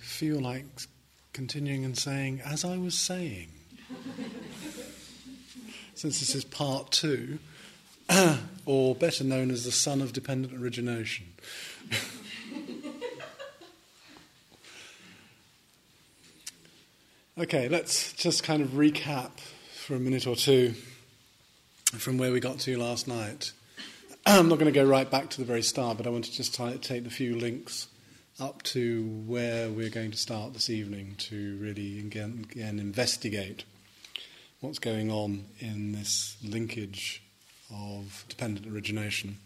feel like continuing and saying, as I was saying. Since this is part two, or better known as the son of dependent origination. okay, let's just kind of recap for a minute or two from where we got to last night. I'm not going to go right back to the very start, but I want to just t- take the few links up to where we're going to start this evening to really again, again investigate what's going on in this linkage of dependent origination.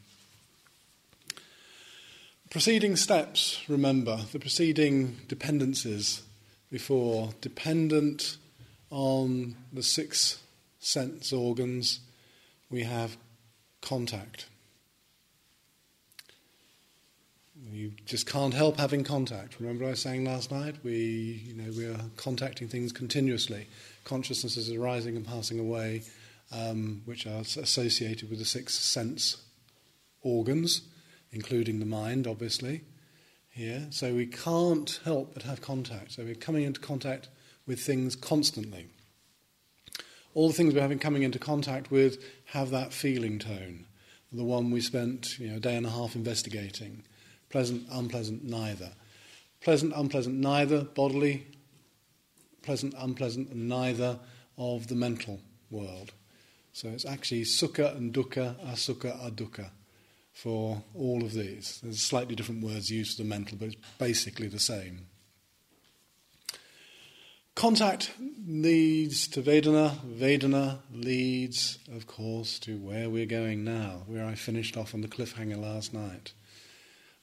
Preceding steps, remember, the preceding dependencies before, dependent on the six sense organs, we have contact. You just can't help having contact. Remember I was saying last night? We, you know, we are contacting things continuously. Consciousnesses arising and passing away, um, which are associated with the six sense organs, including the mind, obviously. Here, so we can't help but have contact. So we're coming into contact with things constantly. All the things we're having coming into contact with have that feeling tone, the one we spent you know, a day and a half investigating. Pleasant, unpleasant, neither. Pleasant, unpleasant, neither bodily, pleasant, unpleasant, neither of the mental world. So it's actually sukha and dukkha, asukha, adukkha for all of these. There's slightly different words used for the mental, but it's basically the same. Contact leads to Vedana. Vedana leads, of course, to where we're going now, where I finished off on the cliffhanger last night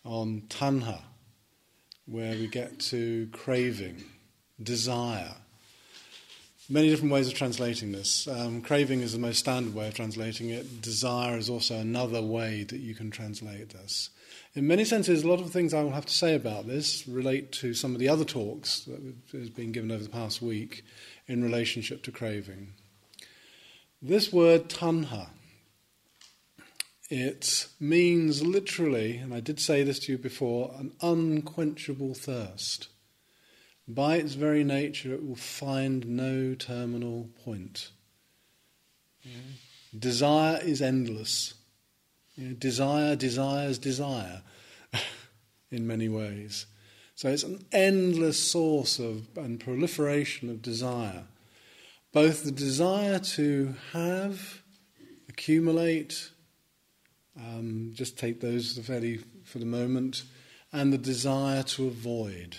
on tanha, where we get to craving, desire. Many different ways of translating this. Um, craving is the most standard way of translating it. Desire is also another way that you can translate this. In many senses, a lot of the things I will have to say about this relate to some of the other talks that have been given over the past week in relationship to craving. This word tanha it means literally, and I did say this to you before, an unquenchable thirst. By its very nature, it will find no terminal point. Desire is endless. desire desires desire in many ways. So it's an endless source of and proliferation of desire. Both the desire to have, accumulate, um, just take those fairly for the moment, and the desire to avoid.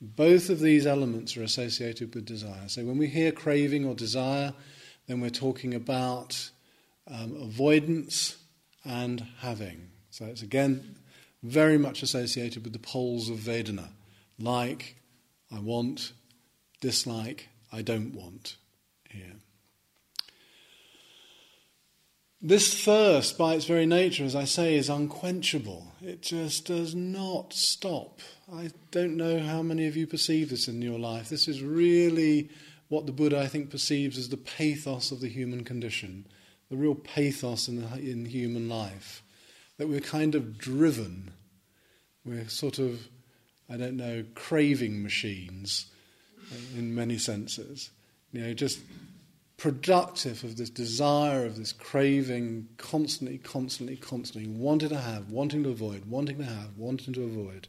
Both of these elements are associated with desire. So when we hear craving or desire, then we're talking about um, avoidance and having. So it's again very much associated with the poles of Vedana, like, I want, dislike, I don't want here. This thirst, by its very nature, as I say, is unquenchable. It just does not stop. I don't know how many of you perceive this in your life. This is really what the Buddha, I think, perceives as the pathos of the human condition, the real pathos in, the, in human life. That we're kind of driven. We're sort of, I don't know, craving machines in many senses. You know, just productive of this desire, of this craving, constantly, constantly, constantly, wanting to have, wanting to avoid, wanting to have, wanting to avoid.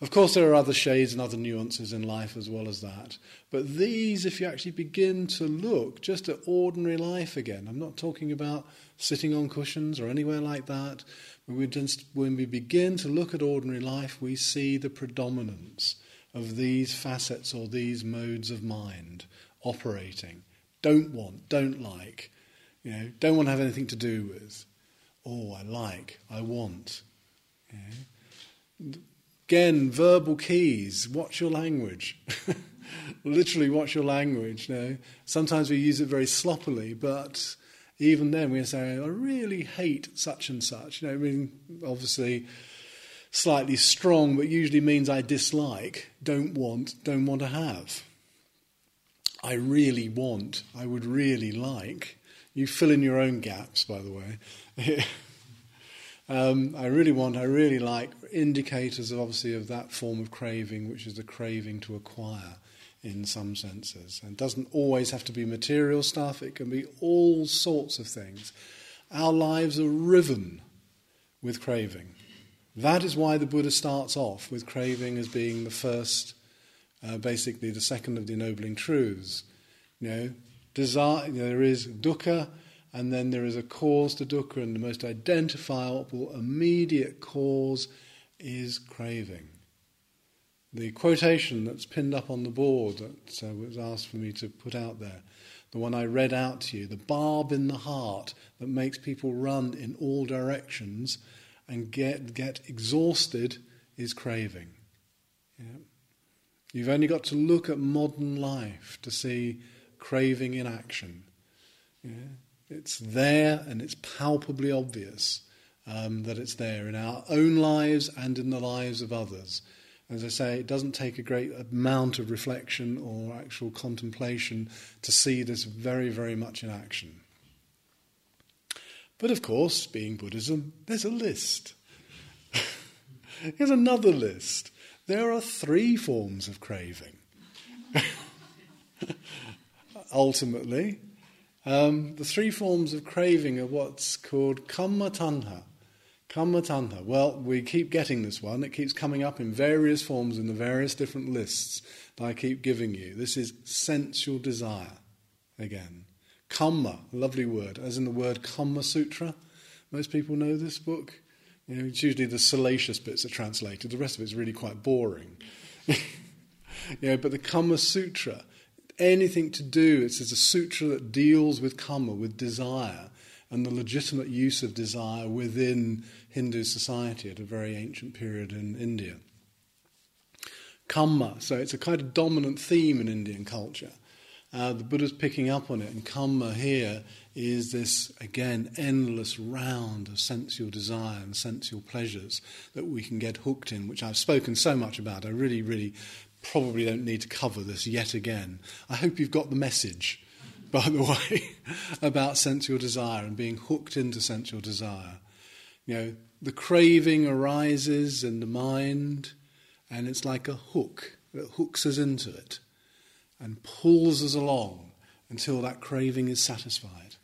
Of course, there are other shades and other nuances in life as well as that. But these, if you actually begin to look just at ordinary life again, I'm not talking about sitting on cushions or anywhere like that. When we, just, when we begin to look at ordinary life, we see the predominance of these facets or these modes of mind operating don't want, don't like, you know, don't want to have anything to do with. Oh, I like, I want. Know. Again, verbal keys. Watch your language. Literally, watch your language. You know. Sometimes we use it very sloppily, but even then we say, "I really hate such and such." You know, I mean, obviously, slightly strong, but usually means I dislike, don't want, don't want to have. I really want, I would really like. You fill in your own gaps, by the way. Um, I really want, I really like indicators of obviously of that form of craving, which is the craving to acquire in some senses. And doesn't always have to be material stuff, it can be all sorts of things. Our lives are riven with craving. That is why the Buddha starts off with craving as being the first, uh, basically the second of the ennobling truths. You know, desire, you know, there is dukkha, and then there is a cause to dukkha, and the most identifiable, immediate cause is craving. The quotation that's pinned up on the board that uh, was asked for me to put out there, the one I read out to you, the barb in the heart that makes people run in all directions and get, get exhausted is craving. Yeah. You've only got to look at modern life to see craving in action. Yeah. It's there and it's palpably obvious um, that it's there in our own lives and in the lives of others. As I say, it doesn't take a great amount of reflection or actual contemplation to see this very, very much in action. But of course, being Buddhism, there's a list. Here's another list. There are three forms of craving. Ultimately, um, the three forms of craving are what's called kama tanha, Kama tanha. Well, we keep getting this one. It keeps coming up in various forms in the various different lists that I keep giving you. This is sensual desire again. Kama, lovely word, as in the word Kama Sutra. Most people know this book. You know, it's usually the salacious bits are translated. The rest of it's really quite boring. you know, but the Kama Sutra, anything to do, it's, it's a sutra that deals with Kama, with desire, and the legitimate use of desire within Hindu society at a very ancient period in India. Kama, so it's a kind of dominant theme in Indian culture. Uh, the Buddha's picking up on it, and Kama here is this, again, endless round of sensual desire and sensual pleasures that we can get hooked in, which I've spoken so much about. I really, really probably don't need to cover this yet again. I hope you've got the message, by the way, about sensual desire and being hooked into sensual desire. You know, the craving arises in the mind, and it's like a hook that hooks us into it and pulls us along until that craving is satisfied,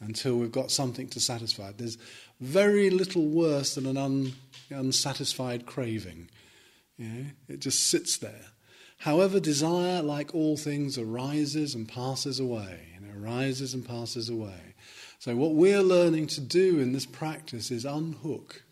until we've got something to satisfy. There's very little worse than an un, unsatisfied craving. You know, it just sits there. However, desire, like all things, arises and passes away, and it arises and passes away. So, what we're learning to do in this practice is unhook.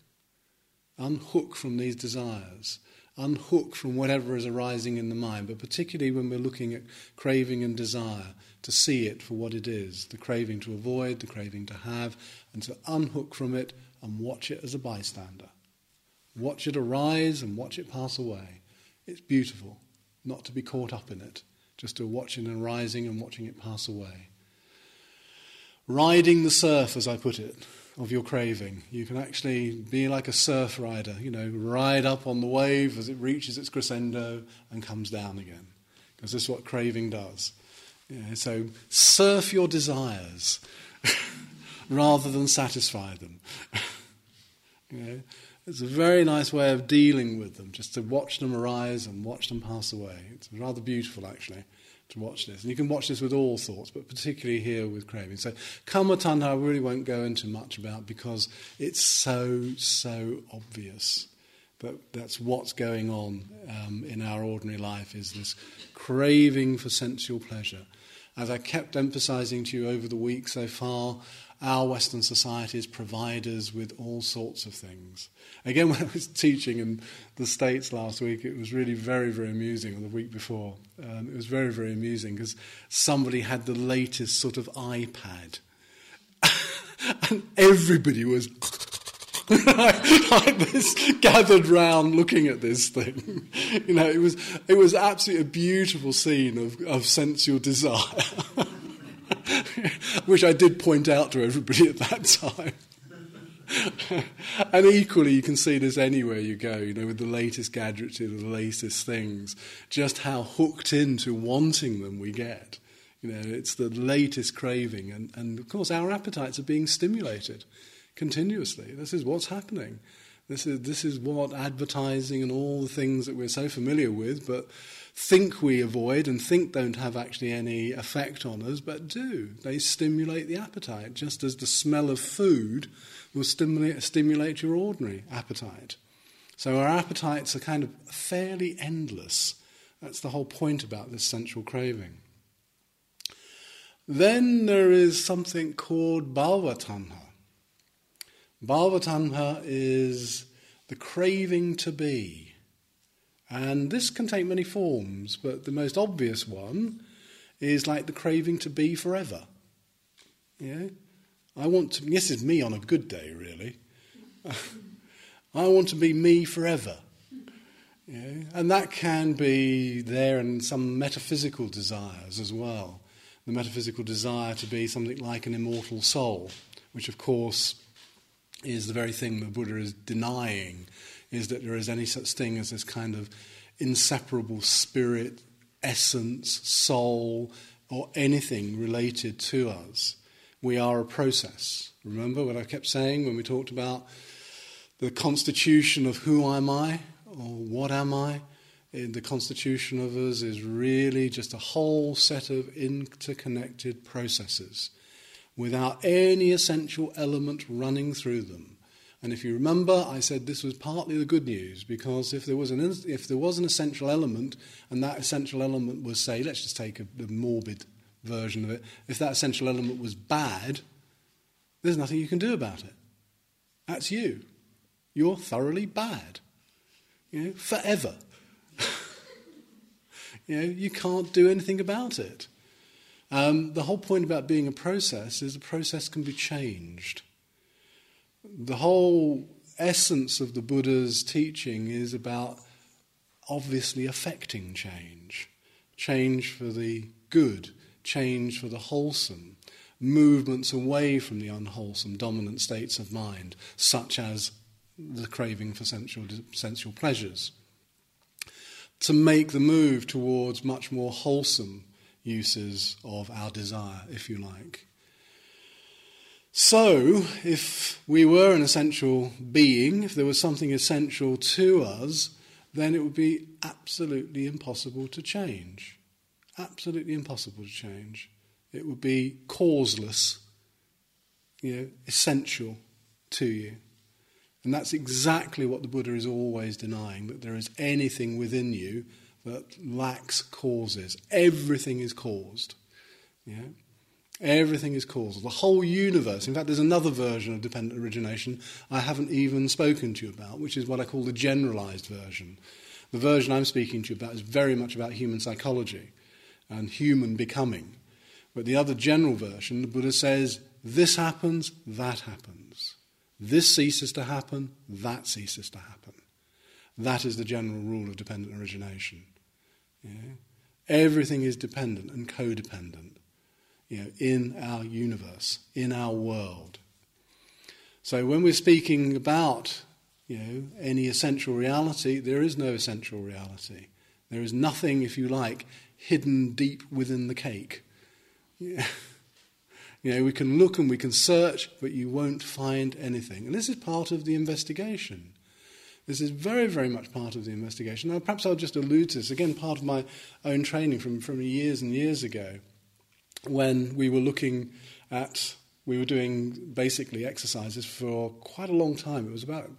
Unhook from these desires. Unhook from whatever is arising in the mind, but particularly when we're looking at craving and desire, to see it for what it is the craving to avoid, the craving to have, and to unhook from it and watch it as a bystander. Watch it arise and watch it pass away. It's beautiful not to be caught up in it, just to watch it arising and watching it pass away riding the surf, as I put it, of your craving. You can actually be like a surf rider, you know, ride up on the wave as it reaches its crescendo and comes down again. Because this is what craving does. Yeah, so surf your desires rather than satisfy them. you know, it's a very nice way of dealing with them, just to watch them arise and watch them pass away. It's rather beautiful, actually to watch this. And you can watch this with all thoughts, but particularly here with craving. So Kama Tanha I really won't go into much about because it's so, so obvious that that's what's going on um, in our ordinary life is this craving for sensual pleasure. As I kept emphasizing to you over the week so far, our Western societies provide us with all sorts of things. Again, when I was teaching in the States last week, it was really very, very amusing, or the week before. Um, it was very, very amusing because somebody had the latest sort of iPad. and everybody was like this gathered round looking at this thing. You know, it was it was absolutely a beautiful scene of, of sensual desire. which I did point out to everybody at that time. and equally, you can see this anywhere you go, you know, with the latest gadgetry, the latest things, just how hooked into wanting them we get. You know, it's the latest craving, and, and of course, our appetites are being stimulated continuously. This is what's happening. This is, this is what advertising and all the things that we're so familiar with, but think we avoid and think don't have actually any effect on us, but do. They stimulate the appetite, just as the smell of food will stimulate, stimulate your ordinary appetite. So our appetites are kind of fairly endless. That's the whole point about this sensual craving. Then there is something called bhavatanha. Bhavatanha is the craving to be. And this can take many forms, but the most obvious one is like the craving to be forever. Yeah? I want to, this is me on a good day, really. I want to be me forever. Yeah? And that can be there in some metaphysical desires as well. The metaphysical desire to be something like an immortal soul, which of course is the very thing the Buddha is denying, is that there is any such thing as this kind of inseparable spirit, essence, soul, or anything related to us. We are a process. Remember what I kept saying when we talked about the constitution of who am I or what am I? In the constitution of us is really just a whole set of interconnected processes without any essential element running through them. And if you remember, I said this was partly the good news because if there was an if there was an essential element, and that essential element was say, let's just take a, a morbid version of it. If that essential element was bad, there's nothing you can do about it. That's you. You're thoroughly bad. You know, forever. you know, you can't do anything about it. Um, the whole point about being a process is the process can be changed. The whole essence of the Buddha's teaching is about obviously affecting change change for the good, change for the wholesome, movements away from the unwholesome dominant states of mind, such as the craving for sensual, sensual pleasures. To make the move towards much more wholesome uses of our desire, if you like. So, if we were an essential being, if there was something essential to us, then it would be absolutely impossible to change. Absolutely impossible to change. It would be causeless, you know, essential to you. And that's exactly what the Buddha is always denying that there is anything within you that lacks causes. Everything is caused. Yeah? Everything is causal. The whole universe. In fact, there's another version of dependent origination I haven't even spoken to you about, which is what I call the generalized version. The version I'm speaking to you about is very much about human psychology and human becoming. But the other general version, the Buddha says, this happens, that happens. This ceases to happen, that ceases to happen. That is the general rule of dependent origination. Everything is dependent and codependent you know, in our universe, in our world. So when we're speaking about you know, any essential reality, there is no essential reality. There is nothing, if you like, hidden deep within the cake. Yeah. You know, we can look and we can search, but you won't find anything. And this is part of the investigation. This is very, very much part of the investigation. Now, perhaps I'll just allude to this. Again, part of my own training from, from years and years ago when we were looking at, we were doing basically exercises for quite a long time. It was about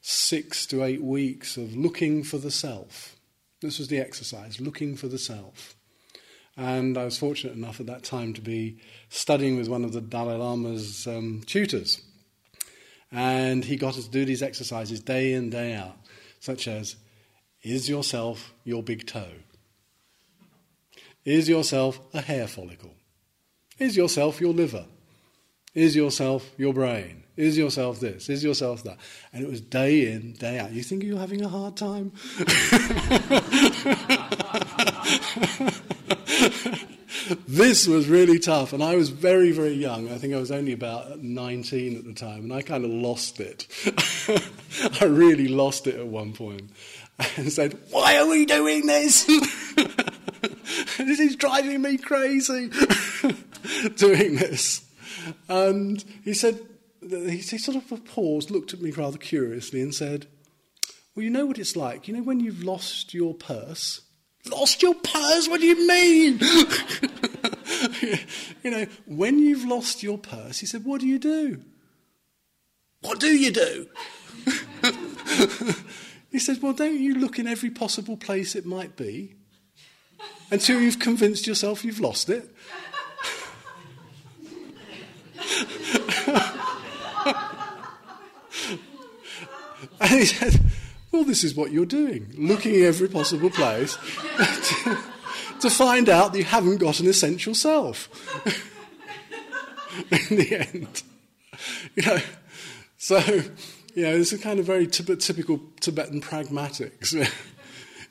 six to eight weeks of looking for the self. This was the exercise, looking for the self. And I was fortunate enough at that time to be studying with one of the Dalai Lama's um, tutors. And he got us to do these exercises day in, day out, such as Is yourself your big toe? Is yourself a hair follicle? Is yourself your liver? Is yourself your brain? Is yourself this? Is yourself that? And it was day in, day out. You think you're having a hard time? this was really tough, and I was very, very young. I think I was only about 19 at the time, and I kind of lost it. I really lost it at one point and said, Why are we doing this? this is driving me crazy doing this. And he said, he, sort of paused, looked at me rather curiously, and said, Well, you know what it's like. You know when you've lost your purse? Lost your purse? What do you mean? you know, when you've lost your purse, he said, What do you do? What do you do? he said, Well, don't you look in every possible place it might be until you've convinced yourself you've lost it? And he said, Well, this is what you're doing, looking in every possible place to, to find out that you haven't got an essential self. in the end. You know, so, you know, this is kind of very typical Tibetan pragmatics.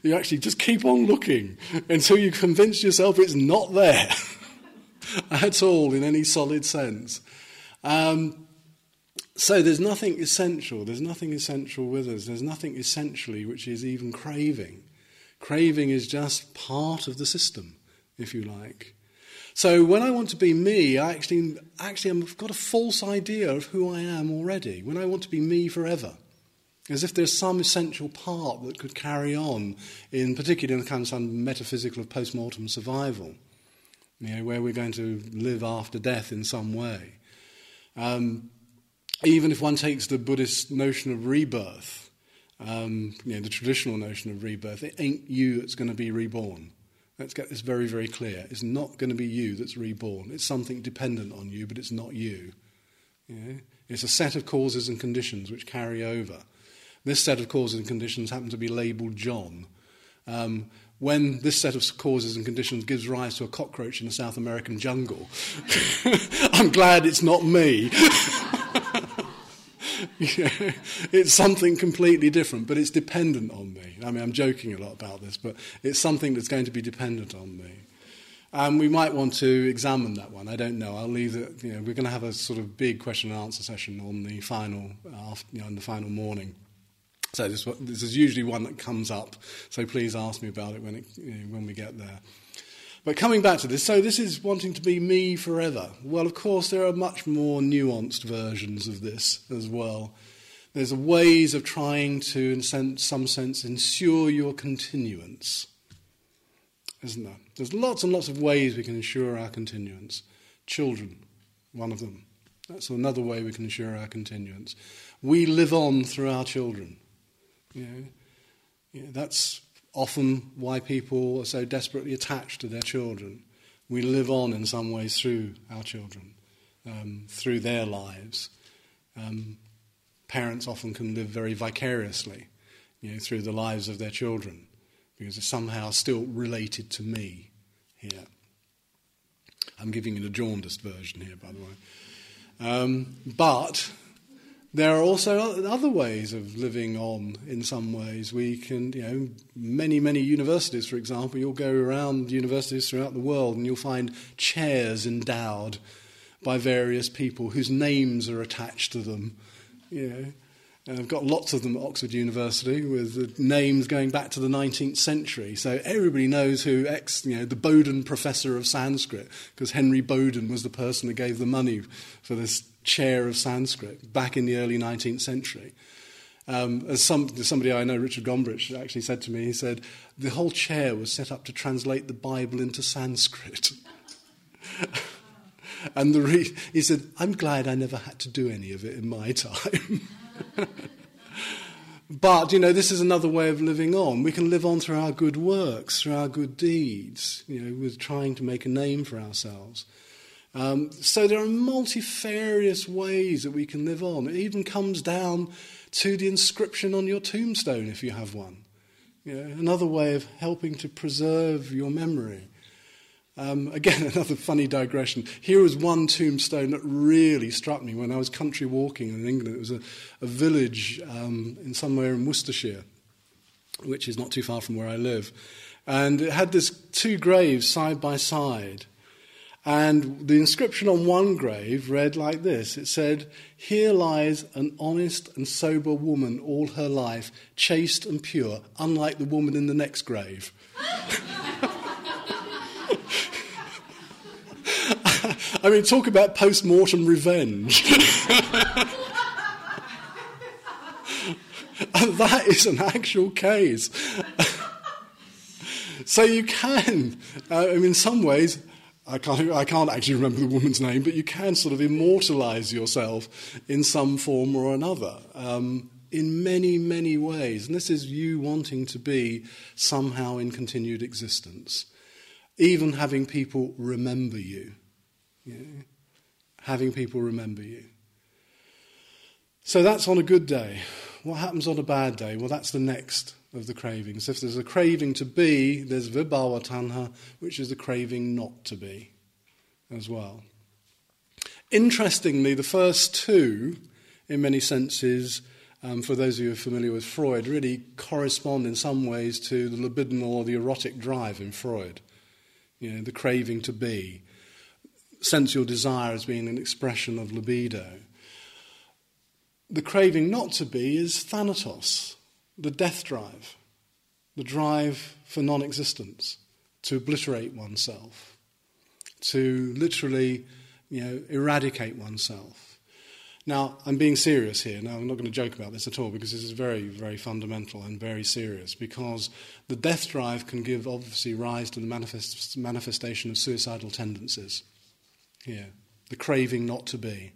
you actually just keep on looking until you convince yourself it's not there at all in any solid sense. Um, so there's nothing essential. There's nothing essential with us. There's nothing essentially which is even craving. Craving is just part of the system, if you like. So when I want to be me, I actually, actually I've got a false idea of who I am already. When I want to be me forever, as if there's some essential part that could carry on, in particularly in the kind of some metaphysical of post-mortem survival, you know, where we're going to live after death in some way. Um, even if one takes the Buddhist notion of rebirth, um, you know, the traditional notion of rebirth, it ain't you that's going to be reborn. Let's get this very, very clear. It's not going to be you that's reborn. It's something dependent on you, but it's not you. It's a set of causes and conditions which carry over. This set of causes and conditions happen to be labelled John. Um, when this set of causes and conditions gives rise to a cockroach in a South American jungle, I'm glad it's not me. it's something completely different, but it's dependent on me. I mean, I'm joking a lot about this, but it's something that's going to be dependent on me. And we might want to examine that one. I don't know. I'll leave it. You know, we're going to have a sort of big question and answer session on the final, after, you know, on the final morning. So this, this is usually one that comes up. So please ask me about it when, it, you know, when we get there. But coming back to this, so this is wanting to be me forever. Well, of course, there are much more nuanced versions of this as well. There's ways of trying to, in some sense, ensure your continuance, isn't there? There's lots and lots of ways we can ensure our continuance. Children, one of them. That's another way we can ensure our continuance. We live on through our children. You know, that's often why people are so desperately attached to their children. We live on in some ways through our children, um, through their lives. Um, parents often can live very vicariously you know, through the lives of their children because it's somehow still related to me here. I'm giving you the jaundiced version here, by the way. Um, but there are also other ways of living on in some ways. We can, you know, many, many universities, for example, you'll go around universities throughout the world and you'll find chairs endowed by various people whose names are attached to them. You know, and I've got lots of them at Oxford University with names going back to the 19th century. So everybody knows who ex, you know, the Boden professor of Sanskrit, because Henry Boden was the person that gave the money for this chair of Sanskrit back in the early 19th century. Um, as some, somebody I know, Richard Gombrich, actually said to me, he said, the whole chair was set up to translate the Bible into Sanskrit. and the re- he said, I'm glad I never had to do any of it in my time. but, you know, this is another way of living on. We can live on through our good works, through our good deeds, you know, with trying to make a name for ourselves. Um, so there are multifarious ways that we can live on. It even comes down to the inscription on your tombstone if you have one. You know, another way of helping to preserve your memory. Um, again, another funny digression. Here was one tombstone that really struck me when I was country walking in England. It was a, a village um, in somewhere in Worcestershire, which is not too far from where I live. And it had this two graves side by side. And the inscription on one grave read like this it said, Here lies an honest and sober woman all her life, chaste and pure, unlike the woman in the next grave. I mean, talk about post mortem revenge. and that is an actual case. so you can, uh, I mean, in some ways, I can't, I can't actually remember the woman's name, but you can sort of immortalize yourself in some form or another. Um, in many, many ways. And this is you wanting to be somehow in continued existence. Even having people remember you. Having people remember you. So that's on a good day. What happens on a bad day? Well, that's the next of the cravings. If there's a craving to be, there's vibhava tanha, which is the craving not to be as well. Interestingly, the first two, in many senses, um, for those of you who are familiar with Freud, really correspond in some ways to the libidinal or the erotic drive in Freud. You know, the craving to be, sensual desire as being an expression of libido. The craving not to be is thanatos, the death drive, the drive for non existence, to obliterate oneself, to literally you know, eradicate oneself. Now, I'm being serious here. Now, I'm not going to joke about this at all because this is very, very fundamental and very serious because the death drive can give, obviously, rise to the manifest, manifestation of suicidal tendencies. Here, the craving not to be,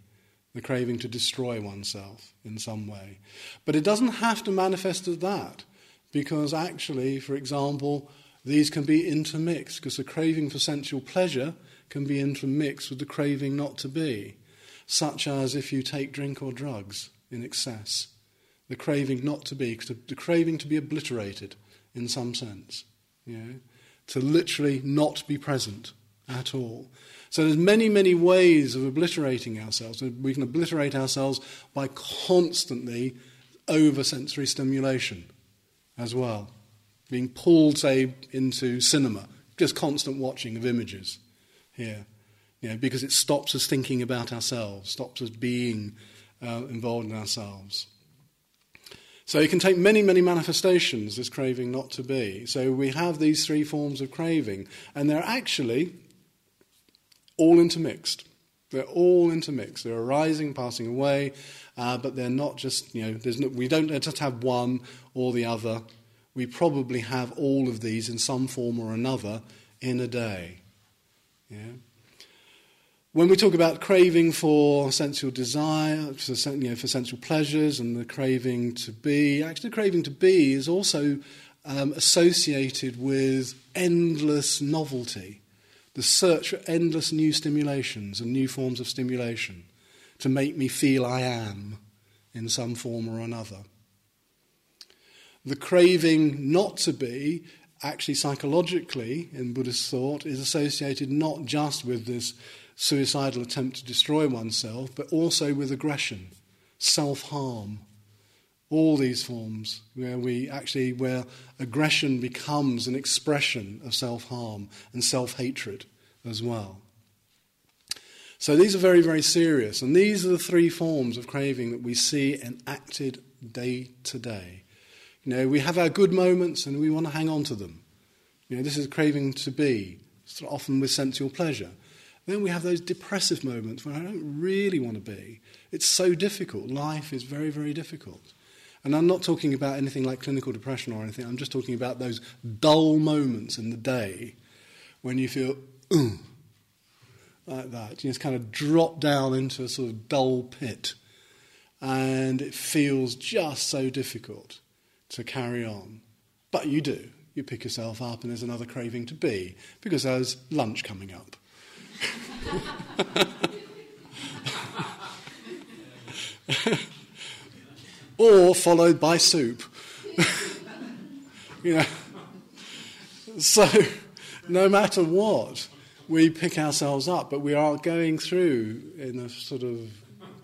the craving to destroy oneself in some way. But it doesn't have to manifest as that because, actually, for example, these can be intermixed because the craving for sensual pleasure can be intermixed with the craving not to be such as if you take drink or drugs in excess, the craving not to be, the craving to be obliterated in some sense, you know, to literally not be present at all. So there's many, many ways of obliterating ourselves. We can obliterate ourselves by constantly over sensory stimulation as well. Being pulled, say, into cinema, just constant watching of images here you know, because it stops us thinking about ourselves, stops us being uh, involved in ourselves. So it can take many, many manifestations, this craving not to be. So we have these three forms of craving, and they're actually all intermixed. They're all intermixed. They're arising, passing away, uh, but they're not just, you know, there's no, we don't just have one or the other. We probably have all of these in some form or another in a day. Yeah? When we talk about craving for sensual desire, for, you know, for sensual pleasures, and the craving to be, actually, the craving to be is also um, associated with endless novelty, the search for endless new stimulations and new forms of stimulation to make me feel I am in some form or another. The craving not to be, actually psychologically in Buddhist thought, is associated not just with this suicidal attempt to destroy oneself, but also with aggression, self harm. All these forms where we actually, where aggression becomes an expression of self harm and self hatred as well. So these are very, very serious. And these are the three forms of craving that we see enacted day to day. You know, we have our good moments and we want to hang on to them. You know, this is craving to be, often with sensual pleasure. Then we have those depressive moments when I don't really want to be. It's so difficult. Life is very, very difficult. And I'm not talking about anything like clinical depression or anything. I'm just talking about those dull moments in the day when you feel, like that. You just kind of drop down into a sort of dull pit. And it feels just so difficult to carry on. But you do. You pick yourself up, and there's another craving to be because there's lunch coming up. or followed by soup. you know. So, no matter what, we pick ourselves up, but we are going through in a sort of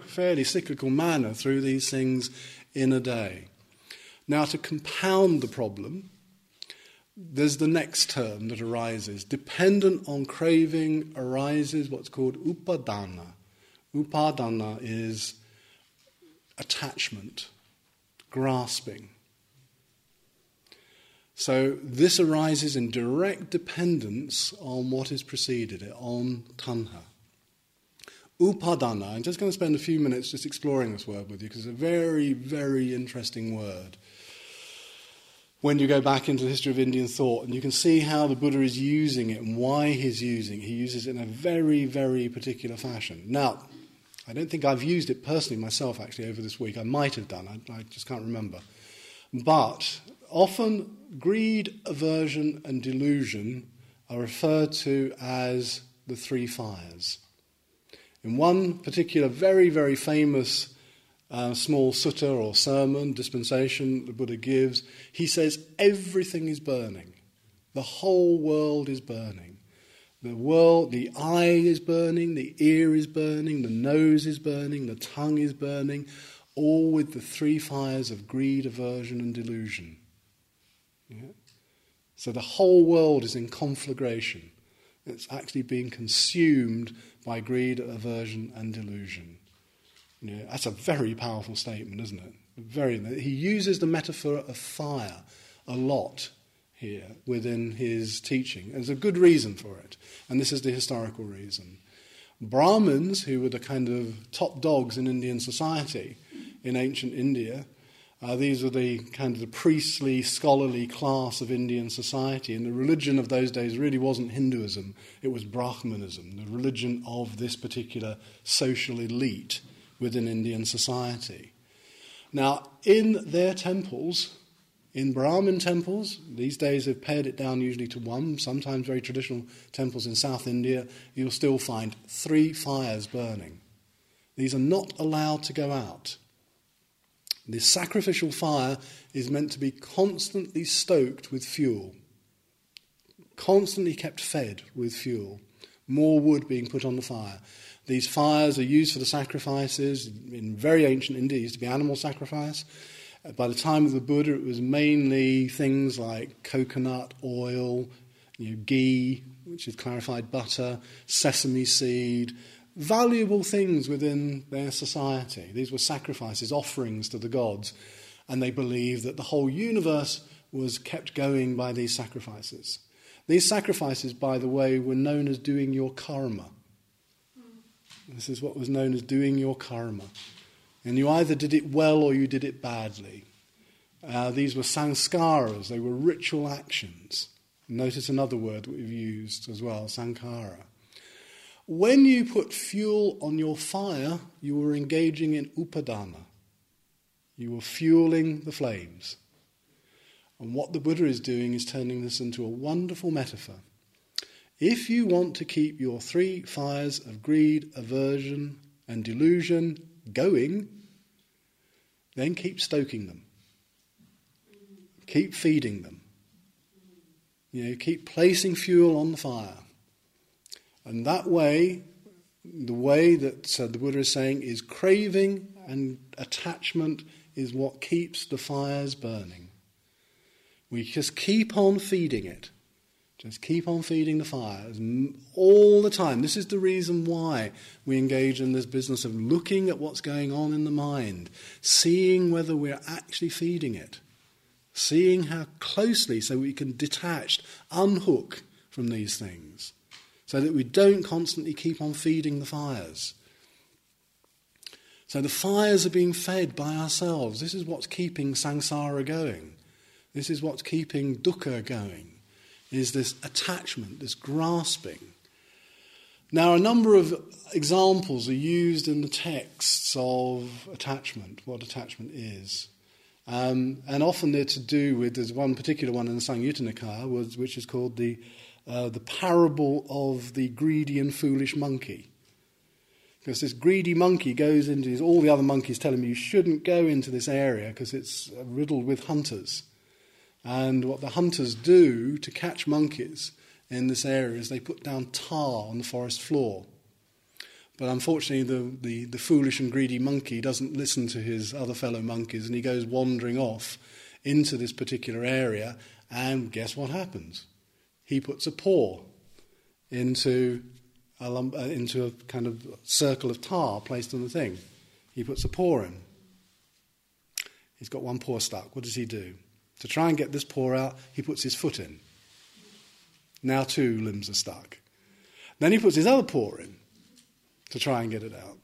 fairly cyclical manner through these things in a day. Now, to compound the problem, there's the next term that arises. Dependent on craving arises what's called upadana. Upadana is attachment, grasping. So this arises in direct dependence on what is preceded it, on tanha. Upadana. I'm just going to spend a few minutes just exploring this word with you because it's a very, very interesting word. When you go back into the history of Indian thought, and you can see how the Buddha is using it and why he's using it. He uses it in a very, very particular fashion. Now, I don't think I've used it personally myself actually over this week. I might have done, I, I just can't remember. But often greed, aversion, and delusion are referred to as the three fires. In one particular, very, very famous uh, small sutta or sermon, dispensation the Buddha gives, he says everything is burning. The whole world is burning. The world, the eye is burning, the ear is burning, the nose is burning, the tongue is burning, all with the three fires of greed, aversion, and delusion. Yeah? So the whole world is in conflagration. It's actually being consumed by greed, aversion, and delusion. That's a very powerful statement, isn't it? Very. He uses the metaphor of fire a lot here within his teaching. There's a good reason for it, and this is the historical reason. Brahmins, who were the kind of top dogs in Indian society in ancient India, uh, these were the kind of the priestly, scholarly class of Indian society, and the religion of those days really wasn't Hinduism, it was Brahmanism, the religion of this particular social elite within Indian society. Now, in their temples, in Brahmin temples, these days they've pared it down usually to one, sometimes very traditional temples in South India, you'll still find three fires burning. These are not allowed to go out. The sacrificial fire is meant to be constantly stoked with fuel, constantly kept fed with fuel, more wood being put on the fire. These fires are used for the sacrifices. In very ancient India, used to be animal sacrifice. By the time of the Buddha, it was mainly things like coconut oil, you know, ghee, which is clarified butter, sesame seed, valuable things within their society. These were sacrifices, offerings to the gods, and they believed that the whole universe was kept going by these sacrifices. These sacrifices, by the way, were known as doing your karma. This is what was known as doing your karma. And you either did it well or you did it badly. Uh, these were sanskaras, they were ritual actions. Notice another word we've used as well, sankhara. When you put fuel on your fire, you were engaging in upadana. You were fueling the flames. And what the Buddha is doing is turning this into a wonderful metaphor. If you want to keep your three fires of greed, aversion, and delusion going, then keep stoking them. Keep feeding them. You know, keep placing fuel on the fire. And that way, the way that uh, the Buddha is saying is craving and attachment is what keeps the fires burning. We just keep on feeding it. Just keep on feeding the fires all the time. This is the reason why we engage in this business of looking at what's going on in the mind, seeing whether we're actually feeding it, seeing how closely so we can detach, unhook from these things so that we don't constantly keep on feeding the fires. So the fires are being fed by ourselves. This is what's keeping samsara going. This is what's keeping dukkha going. Is this attachment, this grasping. Now, a number of examples are used in the texts of attachment, what attachment is. Um, and often they're to do with, there's one particular one in the Samyutta Nikaya, which is called the uh, the parable of the greedy and foolish monkey. Because this greedy monkey goes into all the other monkeys tell him you shouldn't go into this area because it's riddled with hunters. And what the hunters do to catch monkeys in this area is they put down tar on the forest floor. But unfortunately, the, the, the foolish and greedy monkey doesn't listen to his other fellow monkeys and he goes wandering off into this particular area. And guess what happens? he puts a paw into a, lump, uh, into a kind of circle of tar placed on the thing. He puts a paw in. He's got one paw stuck. What does he do? To try and get this paw out, he puts his foot in. Now two limbs are stuck. Then he puts his other paw in. to try and get it out.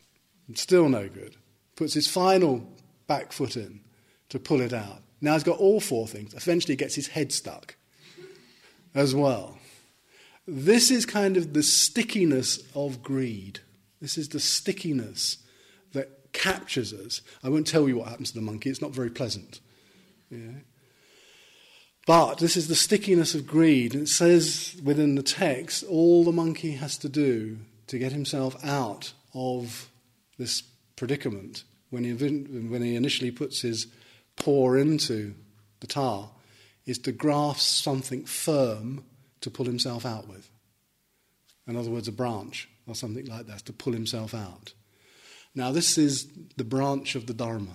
Still no good. Puts his final back foot in to pull it out. Now he's got all four things. Eventually he gets his head stuck as well. This is kind of the stickiness of greed. This is the stickiness that captures us. I won't tell you what happens to the monkey, it's not very pleasant. Yeah. But this is the stickiness of greed. It says within the text all the monkey has to do to get himself out of this predicament when he, when he initially puts his paw into the tar is to grasp something firm to pull himself out with. In other words, a branch or something like that, to pull himself out. Now, this is the branch of the Dharma.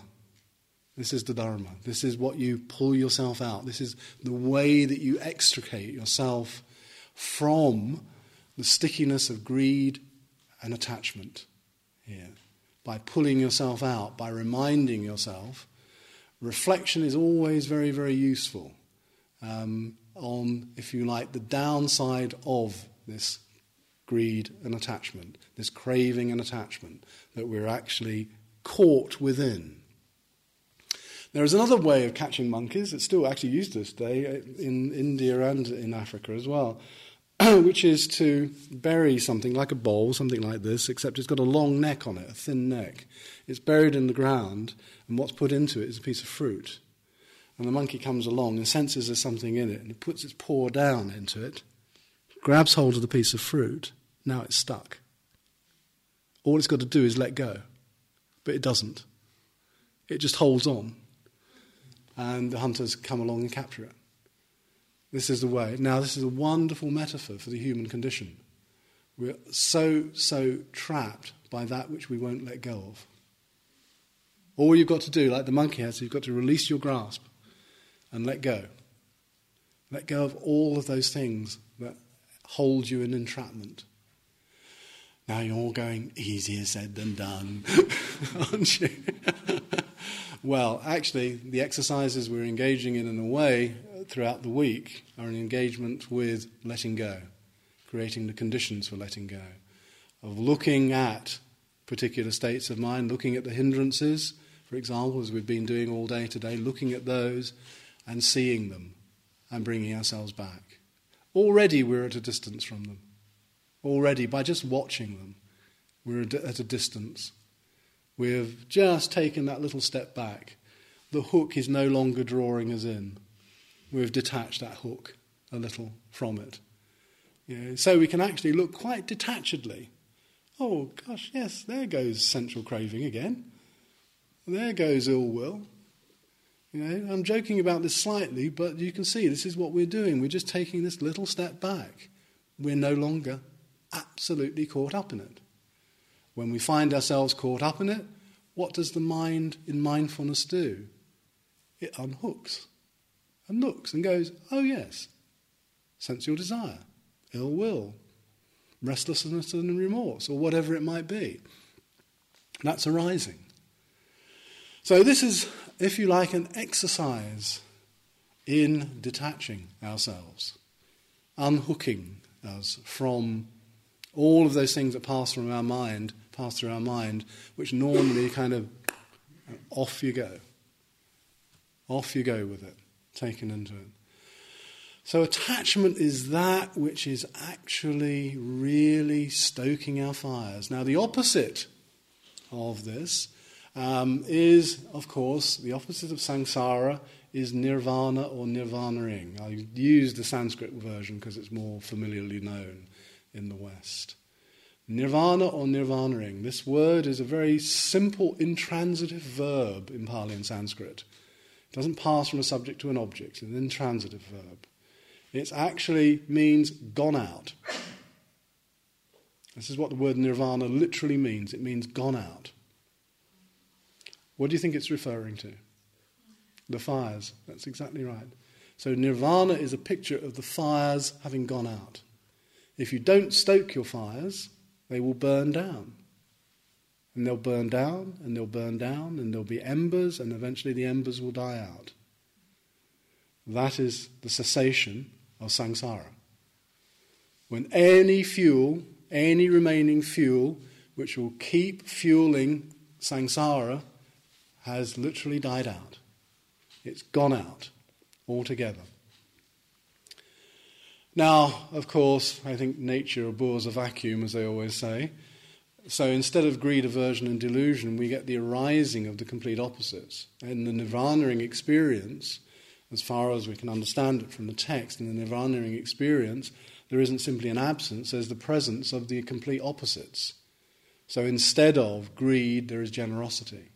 This is the Dharma. This is what you pull yourself out. This is the way that you extricate yourself from the stickiness of greed and attachment here. By pulling yourself out, by reminding yourself, reflection is always very, very useful um, on, if you like, the downside of this greed and attachment, this craving and attachment that we're actually caught within. There is another way of catching monkeys, it's still actually used this day uh, in India and in Africa as well, which is to bury something like a bowl, something like this, except it's got a long neck on it, a thin neck. It's buried in the ground, and what's put into it is a piece of fruit. And the monkey comes along and senses there's something in it, and it puts its paw down into it, grabs hold of the piece of fruit, now it's stuck. All it's got to do is let go, but it doesn't. It just holds on and the hunters come along and capture it. This is the way. Now, this is a wonderful metaphor for the human condition. We're so, so trapped by that which we won't let go of. All you've got to do, like the monkey has, you've got to release your grasp and let go. Let go of all of those things that hold you in entrapment. Now you're all going, easier said than done, aren't you? Well, actually, the exercises we're engaging in in a way throughout the week are an engagement with letting go, creating the conditions for letting go, of looking at particular states of mind, looking at the hindrances, for example, as we've been doing all day today, looking at those and seeing them and bringing ourselves back. Already we're at a distance from them. Already, by just watching them, we're at a distance. We've just taken that little step back. The hook is no longer drawing us in. We've detached that hook a little from it. You know, so we can actually look quite detachedly. Oh, gosh, yes, there goes sensual craving again. There goes ill will. You know, I'm joking about this slightly, but you can see this is what we're doing. We're just taking this little step back. We're no longer absolutely caught up in it. When we find ourselves caught up in it, what does the mind in mindfulness do? It unhooks and looks and goes, oh, yes, sensual desire, ill will, restlessness and remorse, or whatever it might be. That's arising. So, this is, if you like, an exercise in detaching ourselves, unhooking us from all of those things that pass from our mind pass through our mind, which normally kind of off you go. Off you go with it, taken into it. So, attachment is that which is actually really stoking our fires. Now, the opposite of this um, is, of course, the opposite of samsara is nirvana or nirvanaing. I use the Sanskrit version because it's more familiarly known in the West. Nirvana or nirvanaing. This word is a very simple intransitive verb in Pali and Sanskrit. It doesn't pass from a subject to an object, it's an intransitive verb. It actually means gone out. This is what the word nirvana literally means. It means gone out. What do you think it's referring to? The fires. That's exactly right. So, nirvana is a picture of the fires having gone out. If you don't stoke your fires, they will burn down. And they'll burn down, and they'll burn down, and there'll be embers, and eventually the embers will die out. That is the cessation of samsara. When any fuel, any remaining fuel, which will keep fueling samsara, has literally died out. It's gone out altogether. Now, of course, I think nature abhors a vacuum, as they always say. So instead of greed, aversion, and delusion, we get the arising of the complete opposites. In the nirvanaing experience, as far as we can understand it from the text, in the nirvanaing experience, there isn't simply an absence, there's the presence of the complete opposites. So instead of greed, there is generosity.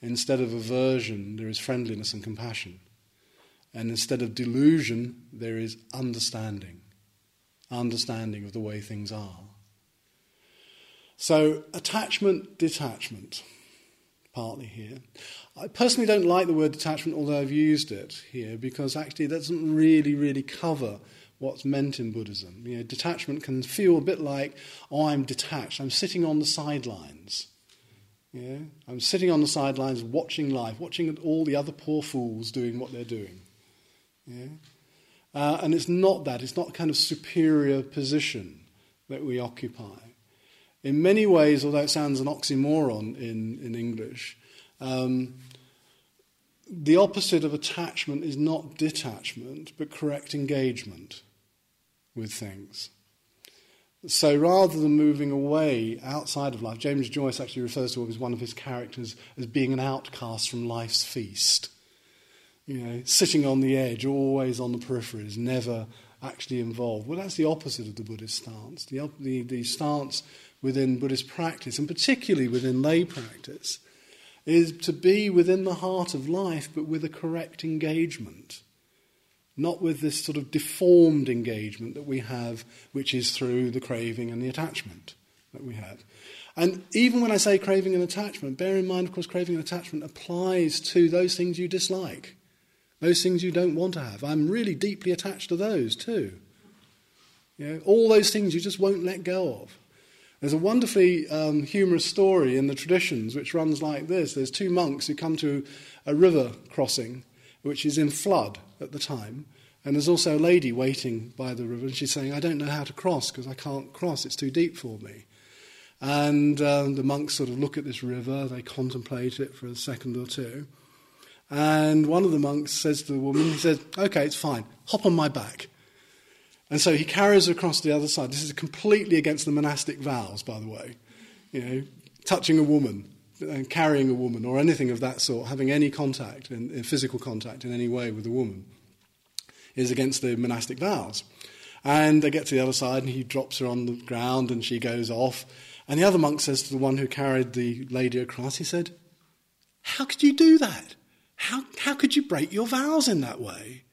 Instead of aversion, there is friendliness and compassion. And instead of delusion, there is understanding. Understanding of the way things are. So, attachment, detachment, partly here. I personally don't like the word detachment, although I've used it here, because actually that doesn't really, really cover what's meant in Buddhism. You know, detachment can feel a bit like, oh, I'm detached, I'm sitting on the sidelines. Yeah? I'm sitting on the sidelines watching life, watching all the other poor fools doing what they're doing. Yeah? Uh, and it's not that, it's not kind of superior position that we occupy. In many ways, although it sounds an oxymoron in, in English, um, the opposite of attachment is not detachment, but correct engagement with things. So rather than moving away outside of life, James Joyce actually refers to as one of his characters as being an outcast from life's feast. You know, sitting on the edge, always on the peripheries, never actually involved. Well, that's the opposite of the Buddhist stance. The, the, the stance within Buddhist practice, and particularly within lay practice, is to be within the heart of life, but with a correct engagement. Not with this sort of deformed engagement that we have, which is through the craving and the attachment that we have. And even when I say craving and attachment, bear in mind, of course, craving and attachment applies to those things you dislike, those things you don't want to have. I'm really deeply attached to those too. You know, all those things you just won't let go of. There's a wonderfully um, humorous story in the traditions which runs like this. There's two monks who come to a river crossing which is in flood at the time. And there's also a lady waiting by the river, and she's saying, I don't know how to cross because I can't cross, it's too deep for me. And um, the monks sort of look at this river, they contemplate it for a second or two. And one of the monks says to the woman, he says, Okay, it's fine, hop on my back. And so he carries her across the other side. This is completely against the monastic vows, by the way. You know, touching a woman and carrying a woman or anything of that sort, having any contact, in, in uh, physical contact in any way with a woman, is against the monastic vows. And they get to the other side and he drops her on the ground and she goes off. And the other monk says to the one who carried the lady across, he said, How could you do that? How, how could you break your vows in that way?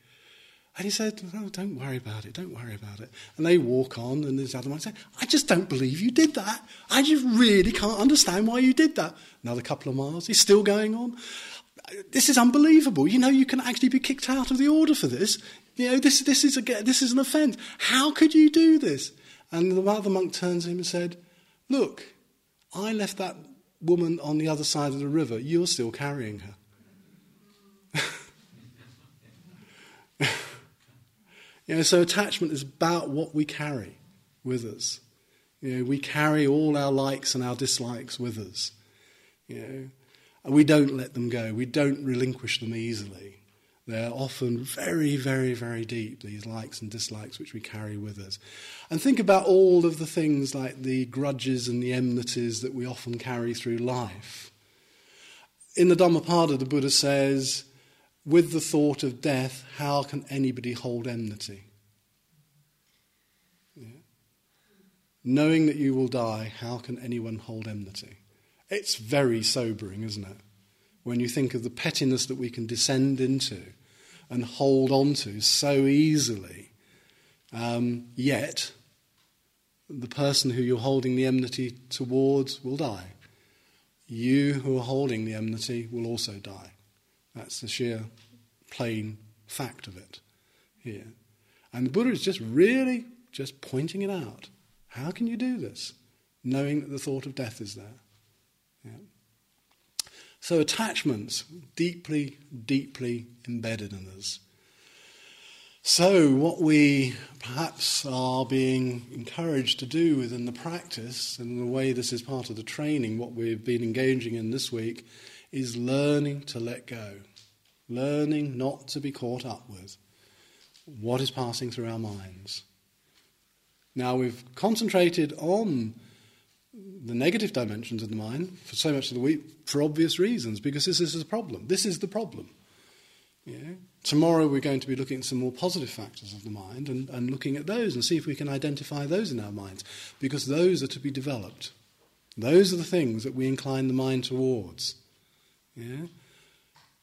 And he said, oh, don't worry about it, don't worry about it. And they walk on, and this other one said, I just don't believe you did that. I just really can't understand why you did that. Another couple of miles, he's still going on. This is unbelievable. You know, you can actually be kicked out of the order for this. You know, this, this, is, a, this is an offence. How could you do this? And the other monk turns to him and said, Look, I left that woman on the other side of the river. You're still carrying her. You know, so attachment is about what we carry with us. You know, we carry all our likes and our dislikes with us. You know, and we don't let them go. We don't relinquish them easily. They're often very, very, very deep, these likes and dislikes which we carry with us. And think about all of the things like the grudges and the enmities that we often carry through life. In the Dhammapada, the Buddha says, with the thought of death, how can anybody hold enmity? Yeah. Knowing that you will die, how can anyone hold enmity? It's very sobering, isn't it? When you think of the pettiness that we can descend into and hold on to so easily, um, yet the person who you're holding the enmity towards will die. You who are holding the enmity will also die. That's the sheer plain fact of it here. And the Buddha is just really just pointing it out. How can you do this? Knowing that the thought of death is there. Yeah. So attachments deeply, deeply embedded in us. So, what we perhaps are being encouraged to do within the practice, and the way this is part of the training, what we've been engaging in this week, is learning to let go. Learning not to be caught up with what is passing through our minds. Now, we've concentrated on the negative dimensions of the mind for so much of the week for obvious reasons, because this is a problem. This is the problem. Yeah. Tomorrow we're going to be looking at some more positive factors of the mind and, and looking at those and see if we can identify those in our minds, because those are to be developed. Those are the things that we incline the mind towards. Yeah?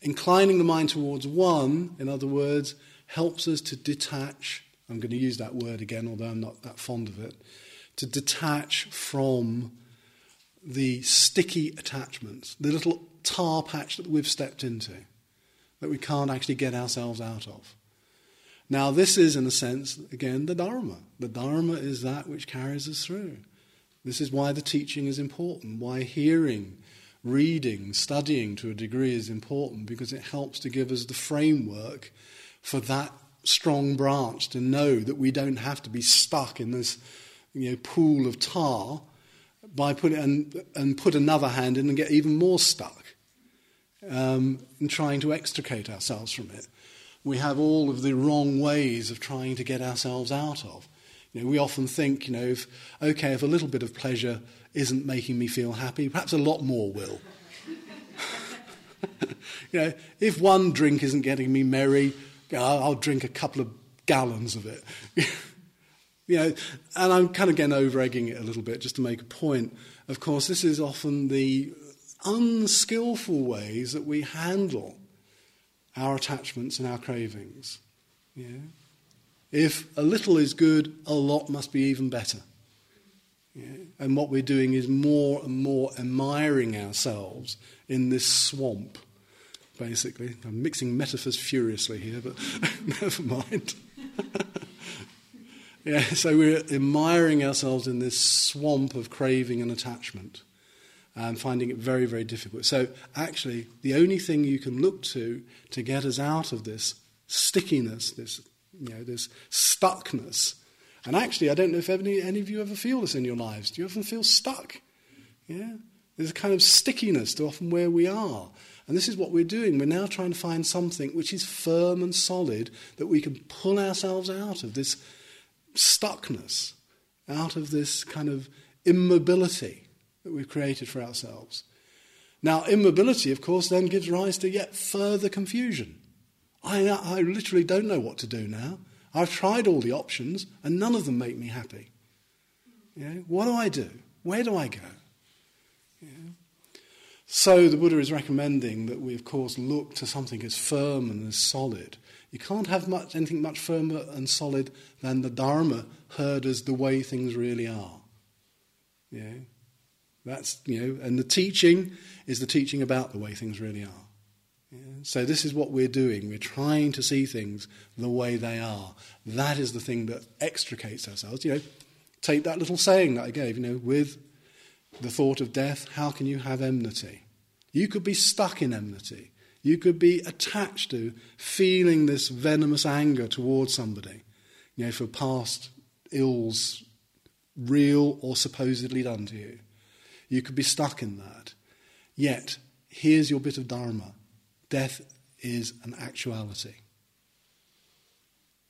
Inclining the mind towards one, in other words, helps us to detach. I'm going to use that word again, although I'm not that fond of it. To detach from the sticky attachments, the little tar patch that we've stepped into that we can't actually get ourselves out of. Now, this is, in a sense, again, the Dharma. The Dharma is that which carries us through. This is why the teaching is important, why hearing, reading, studying to a degree is important, because it helps to give us the framework for that strong branch to know that we don't have to be stuck in this you know, pool of tar by putting and, and put another hand in and get even more stuck um, in trying to extricate ourselves from it. We have all of the wrong ways of trying to get ourselves out of. You know, we often think, you know, if, okay, if a little bit of pleasure isn't making me feel happy, perhaps a lot more will. you know, if one drink isn't getting me merry, I'll, drink a couple of gallons of it. you know, and I'm kind of getting over egging it a little bit just to make a point. Of course, this is often the unskillful ways that we handle our attachments and our cravings. Yeah? If a little is good, a lot must be even better. And what we're doing is more and more admiring ourselves in this swamp, basically. I'm mixing metaphors furiously here, but never mind. yeah, so we're admiring ourselves in this swamp of craving and attachment and finding it very, very difficult. So, actually, the only thing you can look to to get us out of this stickiness, this, you know, this stuckness, and actually, I don't know if any, any of you ever feel this in your lives. Do you often feel stuck? Yeah? There's a kind of stickiness to often where we are. And this is what we're doing. We're now trying to find something which is firm and solid that we can pull ourselves out of this stuckness, out of this kind of immobility that we've created for ourselves. Now, immobility, of course, then gives rise to yet further confusion. I, I literally don't know what to do now. I've tried all the options, and none of them make me happy. You know, what do I do? Where do I go? You know? So the Buddha is recommending that we, of course, look to something as firm and as solid. You can't have much, anything much firmer and solid than the Dharma heard as the way things really are. You know? That's, you know, and the teaching is the teaching about the way things really are. So this is what we're doing. We're trying to see things the way they are. That is the thing that extricates ourselves. You know, take that little saying that I gave, you know, with the thought of death, how can you have enmity? You could be stuck in enmity. You could be attached to feeling this venomous anger towards somebody, you know, for past ills, real or supposedly done to you. You could be stuck in that. Yet, here's your bit of Dharma death is an actuality.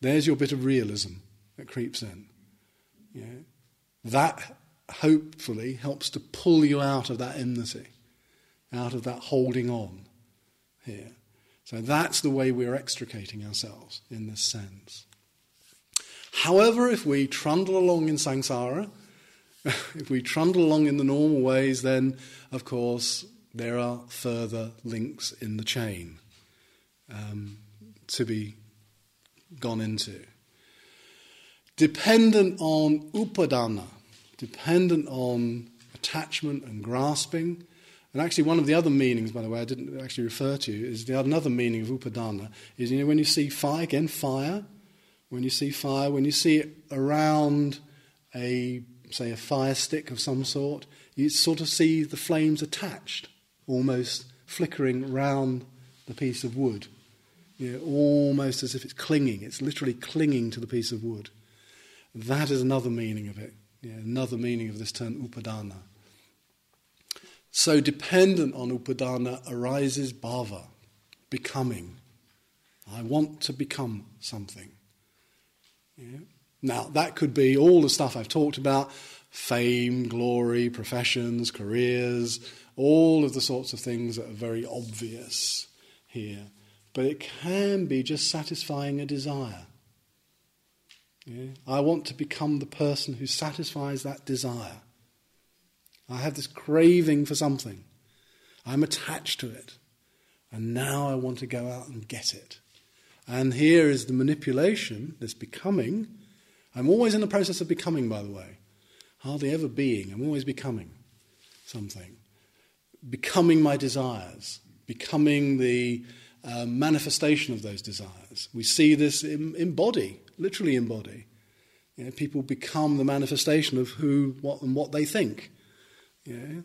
There's your bit of realism that creeps in. That hopefully helps to pull you out of that enmity, out of that holding on here. So that's the way we're extricating ourselves in this sense. However, if we trundle along in samsara, if we trundle along in the normal ways, then of course there are further links in the chain um, to be gone into. Dependent on upadana, dependent on attachment and grasping. And actually, one of the other meanings, by the way, I didn't actually refer to, is the another meaning of upadana is you know when you see fire again, fire. When you see fire, when you see it around a say, a fire stick of some sort, you sort of see the flames attached, almost flickering round the piece of wood. you know, almost as if it's clinging. It's literally clinging to the piece of wood. That is another meaning of it, you know, another meaning of this term upadana. So dependent on upadana arises bhava, becoming. I want to become something. Yeah. Now, that could be all the stuff I've talked about fame, glory, professions, careers, all of the sorts of things that are very obvious here. But it can be just satisfying a desire. Yeah. I want to become the person who satisfies that desire. I have this craving for something. I'm attached to it. And now I want to go out and get it. And here is the manipulation, this becoming. I'm always in the process of becoming, by the way. Hardly ever being. I'm always becoming something. Becoming my desires. Becoming the uh, manifestation of those desires. We see this in, in body, literally in body. You know, people become the manifestation of who, what, and what they think. You know,